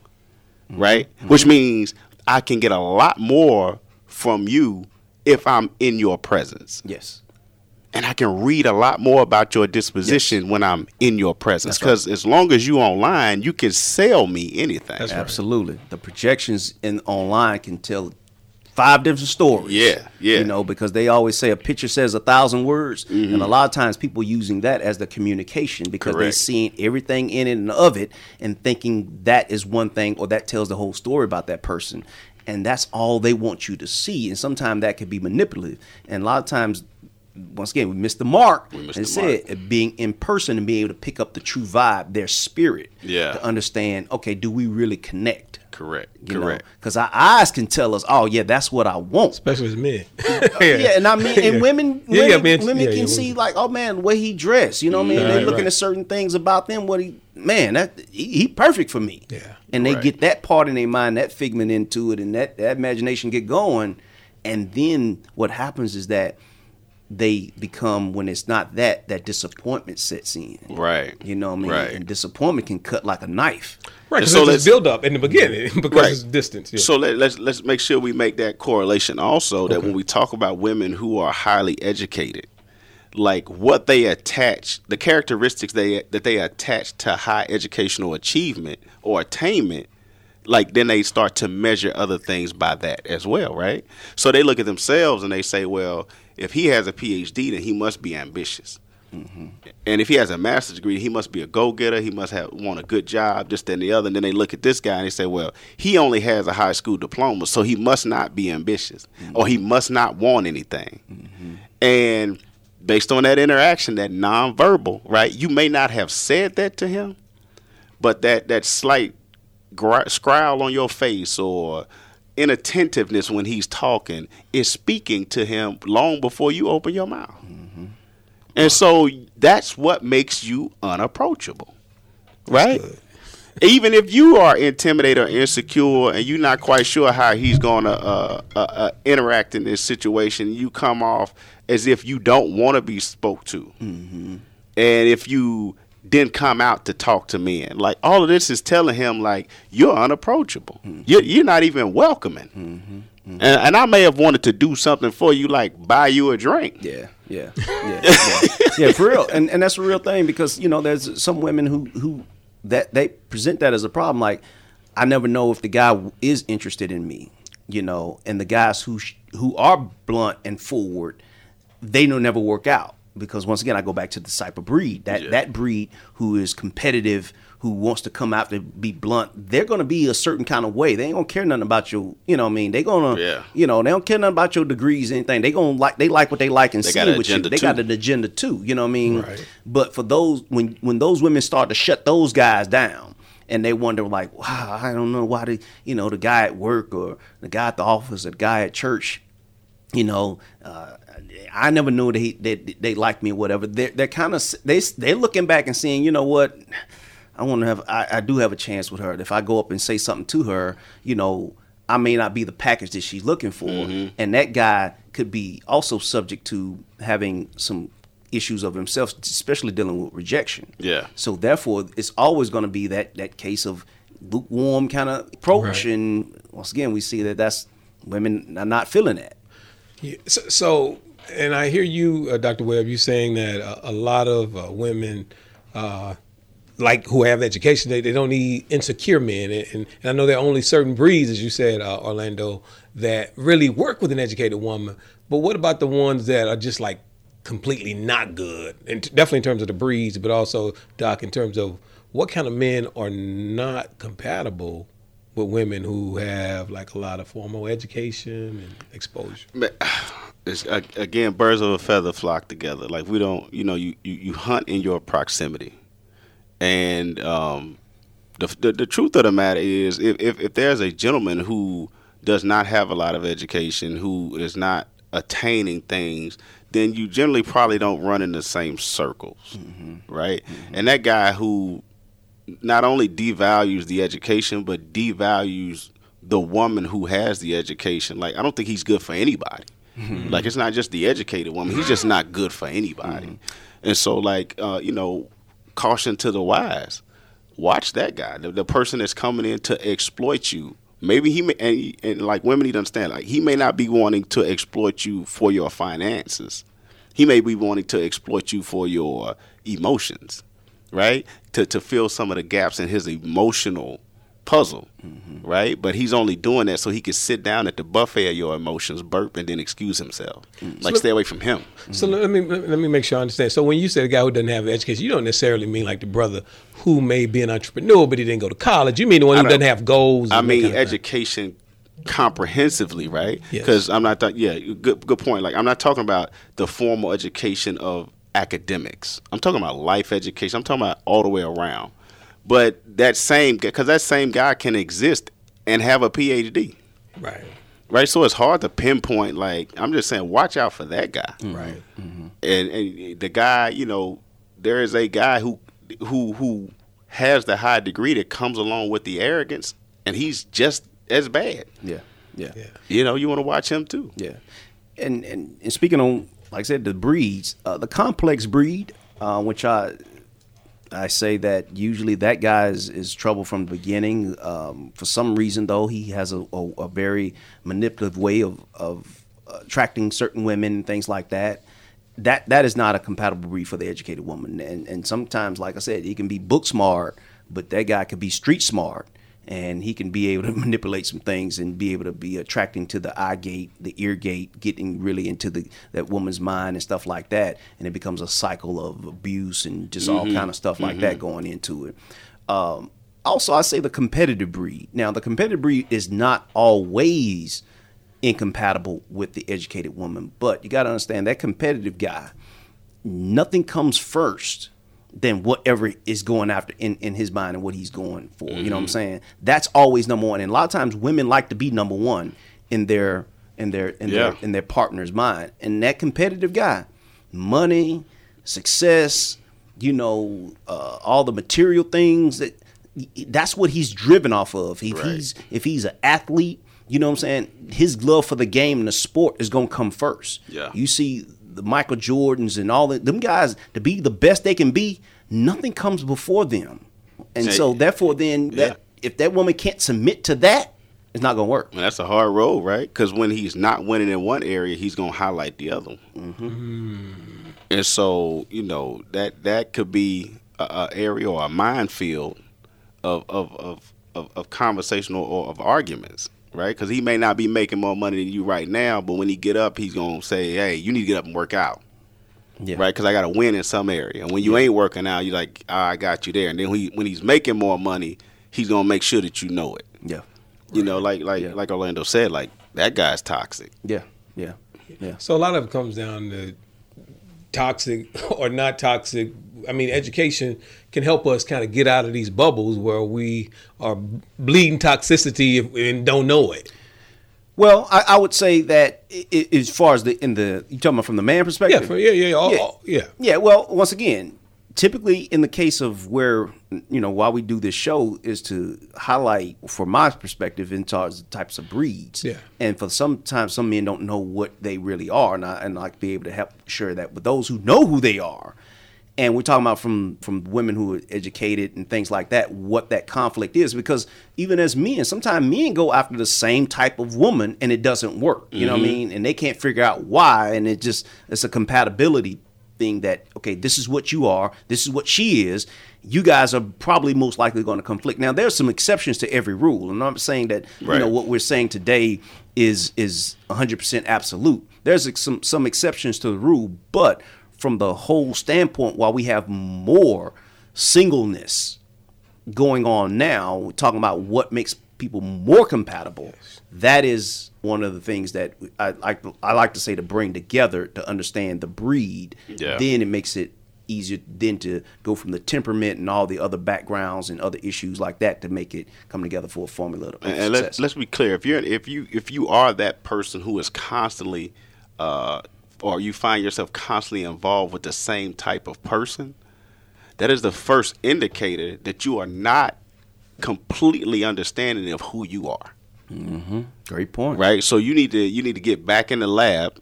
right? Mm-hmm. Which mm-hmm. means I can get a lot more from you if I'm in your presence. Yes. And I can read a lot more about your disposition when I'm in your presence. Because as long as you online, you can sell me anything. That's right. Absolutely. The projections in online can tell five different stories. Yeah, yeah. You know, because they always say a picture says a thousand words, Mm-hmm. and a lot of times people using that as the communication because they're Correct. seeing everything in it and of it and thinking that is one thing or that tells the whole story about that person. And that's all they want you to see. And sometimes that can be manipulative. And a lot of times once again, we missed the mark. We missed and the said uh, being in person and being able to pick up the true vibe, their spirit, Yeah. to understand. Okay, do we really connect? Correct. You Correct. Because our eyes can tell us, oh yeah, that's what I want. Especially as men. Yeah, and I mean, and Yeah. women, Yeah, women, yeah, men- women yeah, can yeah, see women. like, oh man, the way he dressed. You know what I mean? They're looking right. at certain things about them. What he, man, that he, he perfect for me. Yeah. and they Right. get that part in their mind, that figment into it, and that, that imagination get going. And then what happens is that they become when it's not that that disappointment sets in. Right. You know what I mean? Right. And disappointment can cut like a knife. Right, So so let's- build up in the beginning because Right. it's distance. Yeah. So let, let's let's make sure we make that correlation also that Okay. when we talk about women who are highly educated, like what they attach, the characteristics they that they attach to high educational achievement or attainment, like then they start to measure other things by that as well, right? So they look at themselves and they say, well, if he has a PhD, then he must be ambitious. Mm-hmm. And if he has a master's degree, he must be a go getter. He must have want a good job, this, that, and the other. And then they look at this guy and they say, well, he only has a high school diploma, so he must not be ambitious mm-hmm. or he must not want anything. Mm-hmm. And based on that interaction, that nonverbal, right? You may not have said that to him, but that that slight gr- scowl on your face or inattentiveness when he's talking is speaking to him long before you open your mouth. And so that's what makes you unapproachable. Right? Even if you are intimidated or insecure and you're not quite sure how he's going to uh, uh, uh, interact in this situation, you come off as if you don't want to be spoke to. And if you didn't come out to talk to men, like all of this is telling him, like, you're unapproachable. Mm-hmm. You're, you're not even welcoming. Mm-hmm. Mm-hmm. And, and I may have wanted to do something for you, like buy you a drink. Yeah, yeah, yeah, yeah, yeah, for real. And and that's a real thing because you know there's some women who who that they present that as a problem. Like I never know if the guy is interested in me, you know, and the guys who sh- who are blunt and forward, they don't never work out because once again I go back to the type of breed that Yeah. that breed who is competitive. Who wants to come out to be blunt? They're gonna be a certain kind of way. They ain't gonna care nothing about your, you know. what I mean, they gonna, Yeah. you know, they don't care nothing about your degrees, anything. They gonna like, they like what they like and They see got with you. agenda They got an agenda too. You know what I mean? Right. But for those when when those women start to shut those guys down and they wonder like, wow, I don't know why the you know the guy at work or the guy at the office or the guy at church, you know, uh, I never knew that he that they liked me or whatever. They're they're kind of they they're looking back and saying, you know what. I want to have. I, I do have a chance with her. If I go up and say something to her, you know, I may not be the package that she's looking for, Mm-hmm. and that guy could be also subject to having some issues of himself, especially dealing with rejection. Yeah. So therefore, it's always going to be that that case of lukewarm kind of approach, Right. and once again, we see that that's women are not feeling that. Yeah, So, so, and I hear you, uh, Dr. Webb, you saying that a, a lot of uh, women, uh, like who have education, they, they don't need insecure men. And, and, and I know there are only certain breeds, as you said, uh, Orlando, that really work with an educated woman. But what about the ones that are just like completely not good? And t- definitely in terms of the breeds, but also, Doc, in terms of what kind of men are not compatible with women who have like a lot of formal education and exposure? But, it's, again, birds of a feather flock together. Like we don't, you know, you, you, you hunt in your proximity, and um, the, the the truth of the matter is, if, if if there's a gentleman who does not have a lot of education, who is not attaining things then you generally probably don't run in the same circles, right? And that guy who not only devalues the education, but devalues the woman who has the education. Like, I don't think he's good for anybody. Like, it's not just the educated woman; he's just not good for anybody. And so, like, uh, you know, caution to the wise. Watch that guy, the, the person that's coming in to exploit you. Maybe he may, and, and like women need to understand, like he may not be wanting to exploit you for your finances. He may be wanting to exploit you for your emotions, right? To to fill some of the gaps in his emotional puzzle, mm-hmm. right? But he's only doing that so he can sit down at the buffet of your emotions, burp, and then excuse himself. Mm. Like, stay away from him. So mm-hmm. let me let me make sure I understand. So when you say the guy who doesn't have education, you don't necessarily mean like the brother who may be an entrepreneur but he didn't go to college. You mean the one who doesn't have goals. I mean kind of thing. education comprehensively, right? Yes. Because I'm not th- yeah, good good point. Like I'm not talking about the formal education of academics. I'm talking about life education. I'm talking about all the way around. But that same because that same guy can exist and have a PhD. Right. Right? So it's hard to pinpoint like I'm just saying watch out for that guy. Mm-hmm. Right. Mm-hmm. and, and the guy, you know, there is a guy who who who has the high degree that comes along with the arrogance, and he's just as bad. Yeah, yeah, Yeah. You know, you want to watch him too. yeah. And, and and speaking on, like I said, the breeds, uh, the complex breed, uh, which I I say that usually that guy is, is trouble from the beginning. Um, for some reason, though, he has a, a, a very manipulative way of, of attracting certain women and things like that. That that is not a compatible breed for the educated woman. And and sometimes, like I said, he can be book smart, but that guy could be street smart, and he can be able to manipulate some things and be able to be attracting to the eye gate, the ear gate, getting really into the that woman's mind and stuff like that, and it becomes a cycle of abuse and just all kind of stuff like that going into it. Um, also, I say the competitive breed. Now, the competitive breed is not always incompatible with the educated woman, but you got to understand that competitive guy, nothing comes first than whatever is going after in, in his mind and what he's going for. You know what I'm saying? That's always number one. And a lot of times women like to be number one in their in their in Yeah. their in their partner's mind. And that competitive guy, money, success, you know, uh, all the material things that that's what he's driven off of. If Right. he's if he's an athlete, you know what I'm saying, his love for the game and the sport is gonna come first. Yeah. You see the Michael Jordans and all that them guys to be the best they can be, nothing comes before them. And Yeah. so therefore then that if that woman can't submit to that, it's not gonna work. And that's a hard road, right? Because when he's not winning in one area, he's gonna highlight the other. Mm-hmm. Mm. And so, you know that that could be a, a area or a minefield of of of of, of conversational or of arguments, right? Because he may not be making more money than you right now, but when he get up, he's gonna say, "Hey, you need to get up and work out." Yeah. right? Because I got to win in some area. And when you ain't working out, you're like, oh, I got you there. And then when, he, when he's making more money, he's gonna make sure that you know it. Yeah. You know, like like Yeah. like Orlando said, like that guy's toxic. Yeah. Yeah. Yeah. So a lot of it comes down to toxic or not toxic. I mean, education can help us kind of get out of these bubbles where we are bleeding toxicity and don't know it. Well, I, I would say that i- i- as far as the in the you talking about from the man perspective, Yeah, for, yeah, yeah, all, Yeah. all- yeah. Yeah, well, once again, typically in the case of where you know why we do this show is to highlight, for my perspective, in terms of types of breeds. Yeah. And for sometimes some men don't know what they really are, and I and I be able to help share that with those who know who they are. And we're talking about from from women who are educated and things like that, what that conflict is. Because even as men, sometimes men go after the same type of woman and it doesn't work. You know what I mm-hmm. mean? And they can't figure out why, and it just it's a compatibility thing that okay, this is what you are, this is what she is. You guys are probably most likely going to conflict. Now, there's some exceptions to every rule, and I'm saying that you know what we're saying today is is 100% absolute. There's some some exceptions to the rule, but from the whole standpoint, while we have more singleness going on now, talking about what makes people more compatible. That is one of the things that I like. I like to say to bring together to understand the breed. Yeah. Then it makes it easier then to go from the temperament and all the other backgrounds and other issues like that to make it come together for a formula And, and let's let's be clear. If you're if you if you are that person who is constantly uh, or you find yourself constantly involved with the same type of person, that is the first indicator that you are not completely understanding of who you are. Mm-hmm. Great point. Right? So you need to you need to get back in the lab,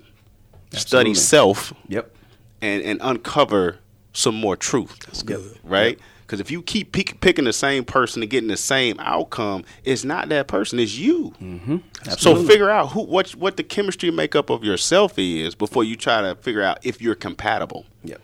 study self, Yep. and and uncover some more truth. That's good. right? Because if you keep pick, picking the same person and getting the same outcome, it's not that person; it's you. Mm-hmm. So figure out who what what the chemistry makeup of yourself is before you try to figure out if you're compatible. Yep.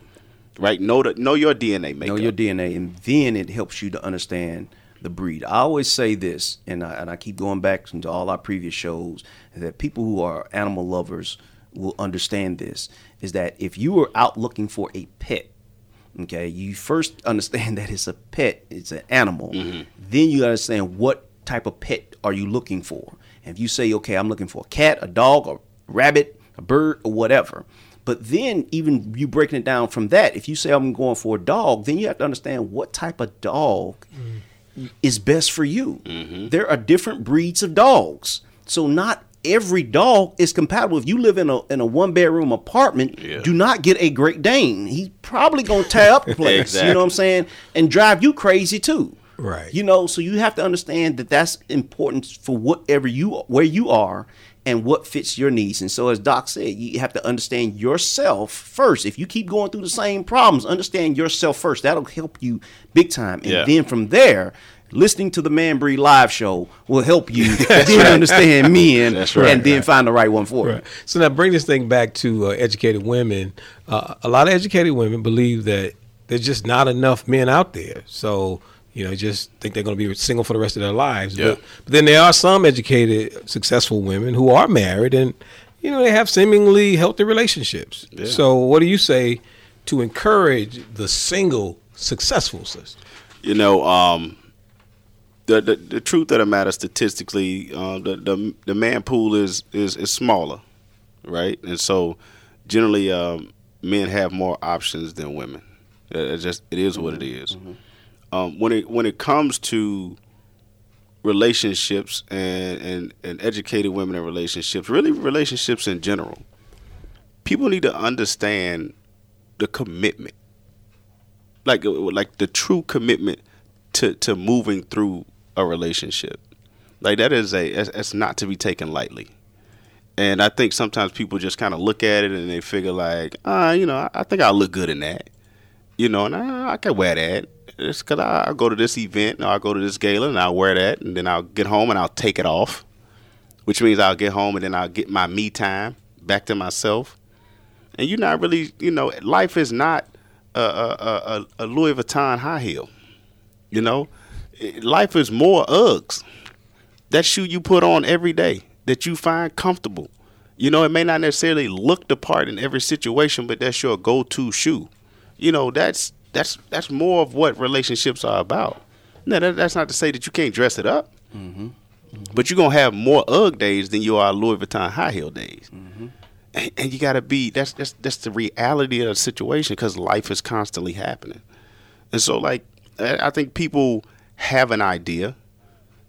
Right? Know the, know your DNA makeup. know your DNA, and then it helps you to understand the breed. I always say this, and I, and I keep going back into all our previous shows, that people who are animal lovers will understand this, is that if you are out looking for a pet, okay, you first understand that it's a pet, it's an animal. Mm-hmm. Then you understand what type of pet are you looking for. And if you say, okay, I'm looking for a cat, a dog, a rabbit, a bird, or whatever. But then, even you breaking it down from that, if you say I'm going for a dog, then you have to understand what type of dog mm. is best for you. Mm-hmm. There are different breeds of dogs, so not every dog is compatible. If you live in a in a one bedroom apartment, Yeah. do not get a Great Dane. He's probably gonna tear up the place. You know what I'm saying? And drive you crazy too. Right. You know, so you have to understand that that's important for whatever you where you are and what fits your needs. And so, as Doc said, you have to understand yourself first. If you keep going through the same problems, understand yourself first. That'll help you big time. And Yeah. then from there, listening to the Man Breed live show will help you then understand men That's right. and then find the right one for Right. you. So now bring this thing back to uh, educated women. Uh, a lot of educated women believe that there's just not enough men out there. So you know, just think they're going to be single for the rest of their lives. Yeah. But, but then there are some educated, successful women who are married and you know they have seemingly healthy relationships. Yeah. So what do you say to encourage the single successful sister? you know, um, the, the the truth of the matter, statistically, um, the, the the man pool is is is smaller, right? And so, generally, um, men have more options than women. Uh, It just it is what it is. Um, when it when it comes to relationships and, and and educated women in relationships, really relationships in general, people need to understand the commitment like uh, like the true commitment to to moving through a relationship. Like that is a it's, not to be taken lightly. And I think sometimes people just kind of look at it and they figure like, ah, you know, I, I think I'll look good in that. You know, and I, I can wear that. It's because I'll go to this event or I'll go to this gala and I'll wear that and then I'll get home and I'll take it off. Which means I'll get home and then I'll get my me time back to myself. And you're not really, you know, life is not a, a, a, a Louis Vuitton high heel. You know, life is more Uggs. That shoe you put on every day that you find comfortable. You know, it may not necessarily look the part in every situation, but that's your go-to shoe. You know, that's that's that's more of what relationships are about. Now, that, that's not to say that you can't dress it up, mm-hmm. but you're gonna have more UGG days than you are Louis Vuitton high heel days mm-hmm. and, and you gotta be that's that's that's the reality of the situation because life is constantly happening and so like I think people have an idea.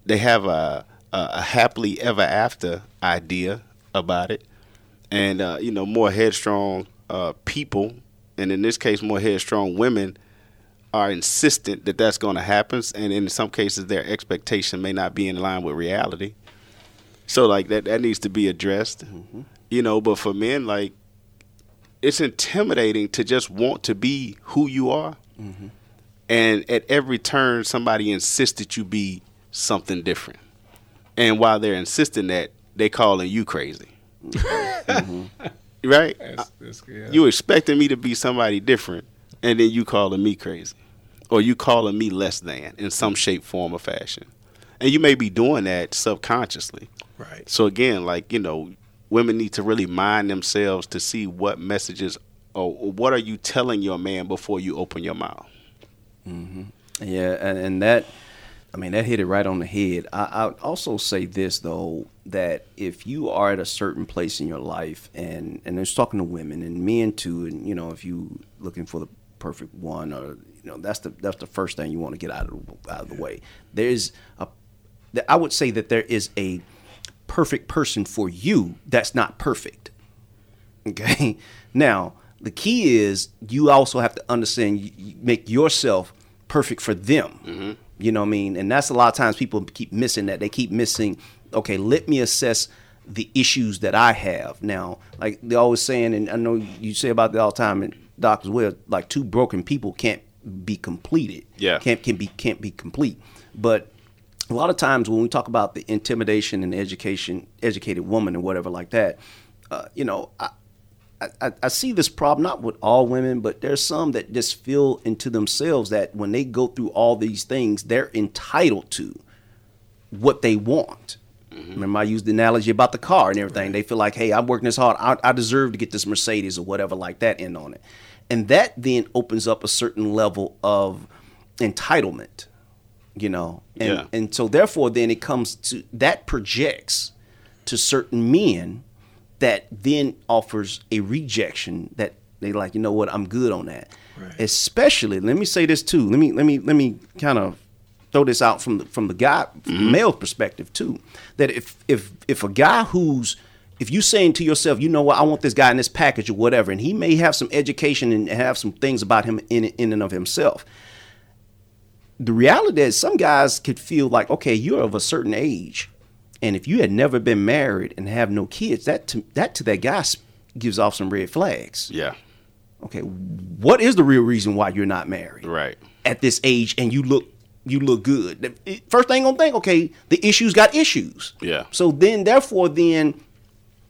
They have a a, a happily ever after idea about it. And uh, you know more headstrong uh, people and in this case more headstrong women are insistent that that's going to happen and in some cases their expectation may not be in line with reality. So like that that needs to be addressed. You know, but for men like it's intimidating to just want to be who you are. And at every turn somebody insists that you be something different. And while they're insisting that, they calling you crazy. Right? You expecting me to be somebody different and then you calling me crazy. Or you calling me less than in some shape, form, or fashion. And you may be doing that subconsciously. Right. So again, like you know, women need to really mind themselves to see what messages or what are you telling your man before you open your mouth. Mm-hmm. Yeah, and, that, I mean, that hit it right on the head. I, I would also say this though that if you are at a certain place in your life, and and there's talking to women and men too, and you know, if you looking for the perfect one, or you know, that's the that's the first thing you want to get out of the, out of the way. There's a, I would say that there is a perfect person for you that's not perfect. Okay. Now, the key is you also have to understand, make yourself perfect for them. You know what I mean? And that's a lot of times people keep missing that. They keep missing, okay, let me assess the issues that I have. Now, like they're always saying, and I know you say about that all the time, and doctors will, like two broken people can't be completed. Yeah. Can't can be can't be complete. But a lot of times when we talk about the intimidation and education, educated woman and whatever like that, uh, you know, I, I, I see this problem not with all women, but there's some that just feel into themselves that when they go through all these things, they're entitled to what they want. Mm-hmm. Remember, I used the analogy about the car and everything. They feel like, hey, I'm working this hard. I, I deserve to get this Mercedes or whatever like that end on it. And that then opens up a certain level of entitlement, you know. And, Yeah. and so, therefore, then it comes to that projects to certain men that then offers a rejection that they like, you know what, I'm good on that. Especially, let me say this too. Let me let me let me kind of throw this out from the from the guy mm-hmm. male perspective too. That if if if a guy who's if you're saying to yourself, you know what, I want this guy in this package or whatever, and he may have some education and have some things about him in in and of himself. The reality is some guys could feel like, okay, you're of a certain age, and if you had never been married and have no kids, that to, that to that guy gives off some red flags. Yeah. Okay, what is the real reason why you're not married? Right. At this age, and you look you look good. First thing gonna think, okay, the issues got issues. Yeah. So then, therefore, then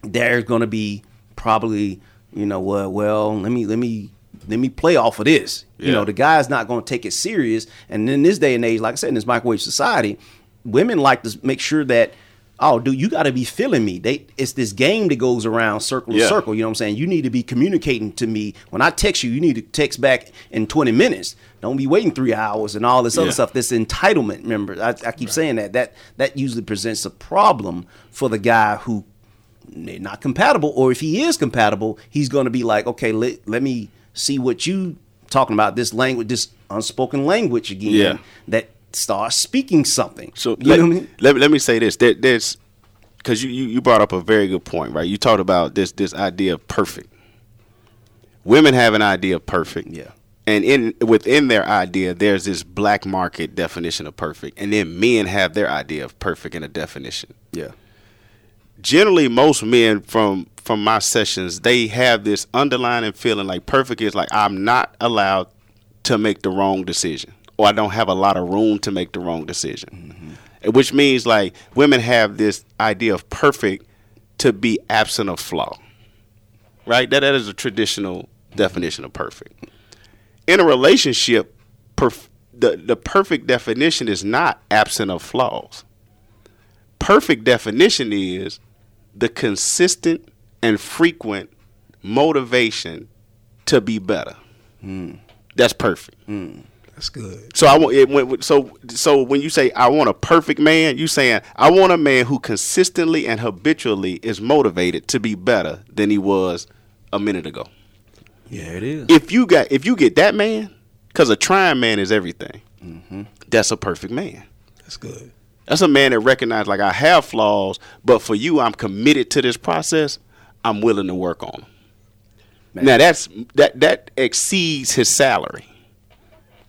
there's gonna be probably you know what? Well, let me let me let me play off of this. Yeah. You know, the guy's not gonna take it serious. And in this day and age, like I said, in this microwave society, women like to make sure that. Oh, dude, you got to be feeling me. They, it's this game that goes around circle to Yeah. circle. You know what I'm saying? You need to be communicating to me. When I text you, you need to text back in 20 minutes. Don't be waiting three hours and all this other Yeah. stuff. This entitlement, remember, I, I keep saying that. That that usually presents a problem for the guy who they're not compatible, or if he is compatible, he's going to be like, okay, let, let me see what you talking about this language, this unspoken language again. Yeah. That starts speaking something. So you let, know what I mean? let, me- let me say this. There, there's because you, you you brought up a very good point, right? You talked about this this idea of perfect. Women have an idea of perfect. Yeah. And in within their idea, there's this black market definition of perfect, and then men have their idea of perfect in a definition. Yeah. Generally, most men from from my sessions, they have this underlying feeling like perfect is like I'm not allowed to make the wrong decision, or I don't have a lot of room to make the wrong decision. Mm-hmm. Which means like women have this idea of perfect to be absent of flaw. Right? That that is a traditional definition of perfect. In a relationship, perf- the the perfect definition is not absent of flaws. Perfect definition is the consistent and frequent motivation to be better. Hmm. That's perfect. Hmm. That's good. So I want it went so so when you say I want a perfect man, you saying I want a man who consistently and habitually is motivated to be better than he was a minute ago. Yeah, it is. If you got if you get that man, because a trying man is everything. Mm-hmm. That's a perfect man. That's good. That's a man that recognizes like I have flaws, but for you, I'm committed to this process. I'm willing to work on them. Now that's that that exceeds his salary,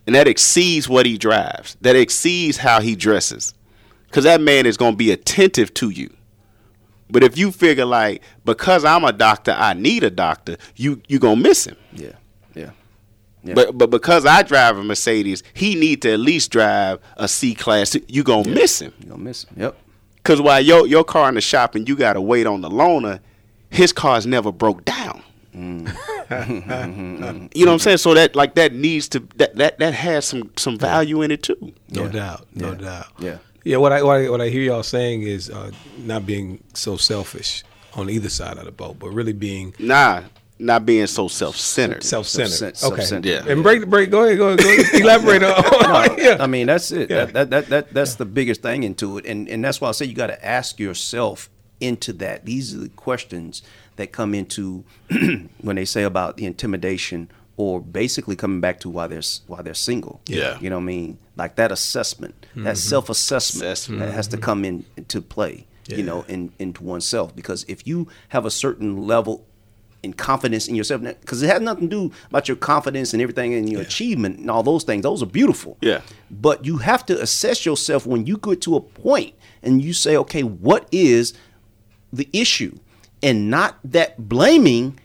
and that exceeds what he drives. That exceeds how he dresses, because that man is going to be attentive to you. But if you figure like because I'm a doctor, I need a doctor, you you gonna miss him. Yeah. Yeah. Yeah. But but because I drive a Mercedes, he need to at least drive a C class. You gonna miss him. You're gonna miss him. Yep. Cause while your your car in the shop and you gotta wait on the loaner, his car's never broke down. you know what I'm saying? So that like that needs to that that, that has some some value in it too. No Yeah. doubt. No Yeah. doubt. Yeah. Yeah, what I, what I what I hear y'all saying is uh, not being so selfish on either side of the boat, but really being Nah, not being so self centered. self-centered. Self-cent- okay. self-centered. Yeah. And break the break. Go ahead. Go ahead. Go ahead. Elaborate on. yeah. I mean, that's it. Yeah. That, that, that, that, that's the biggest thing into it. And, and that's why I say you got to ask yourself into that. These are the questions that come into when they say about the intimidation or basically coming back to why they're, why they're single. Yeah. You know what I mean? Like that assessment, that mm-hmm. self assessment Assessment. that has to come in into play, Yeah. you know, in, into oneself. Because if you have a certain level and confidence in yourself because it has nothing to do about your confidence and everything and your achievement and all those things. Those are beautiful. Yeah. But you have to assess yourself when you get to a point and you say, okay, what is the issue? And not that blaming,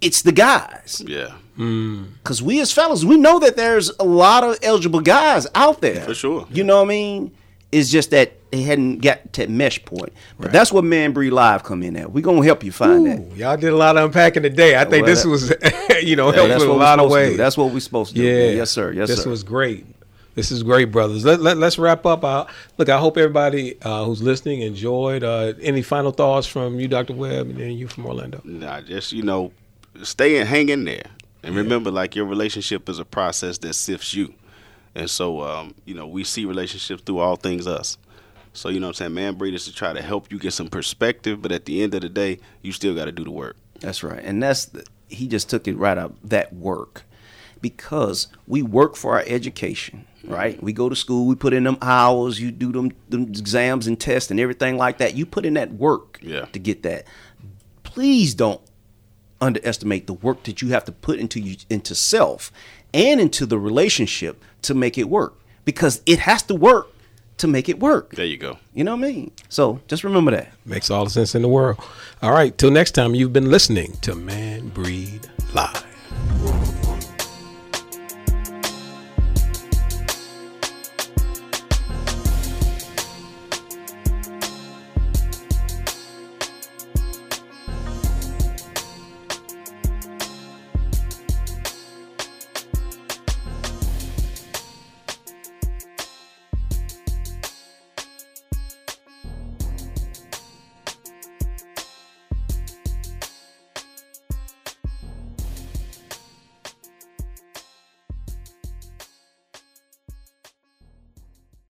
it's the guys. Yeah. Mm. Because we as fellas, we know that there's a lot of eligible guys out there. For sure. You know what I mean? It's just that they hadn't got to that mesh point. But that's what Man Breed Live come in at. We're going to help you find that. Ooh, y'all did a lot of unpacking today. I think Well, this that- was, you know, Yeah, helpful in a we're lot of supposed to do. ways. That's what we're supposed to do. Yeah. Yes, sir. Yes, sir. this sir. was great. This is great, brothers. Let, let, us wrap up. Uh, look, I hope everybody uh, who's listening enjoyed. Uh, any final thoughts from you, Dr. Webb, and then you from Orlando? Nah, just you know, stay and hang in there, and remember, like your relationship is a process that sifts you, and so um, you know we see relationships through all things us. So you know what I'm saying, man, breed is to try to help you get some perspective, but at the end of the day, you still got to do the work. That's right. And that's the, he just took it right up that work. Because we work for our education, right? We go to school, we put in them hours, you do them, them exams and tests and everything like that. You put in that work Yeah. to get that. Please don't underestimate the work that you have to put into you into self and into the relationship to make it work. Because it has to work to make it work. There you go. You know what I mean? So just remember that. Makes all the sense in the world. All right, till next time, you've been listening to Man Breed Live.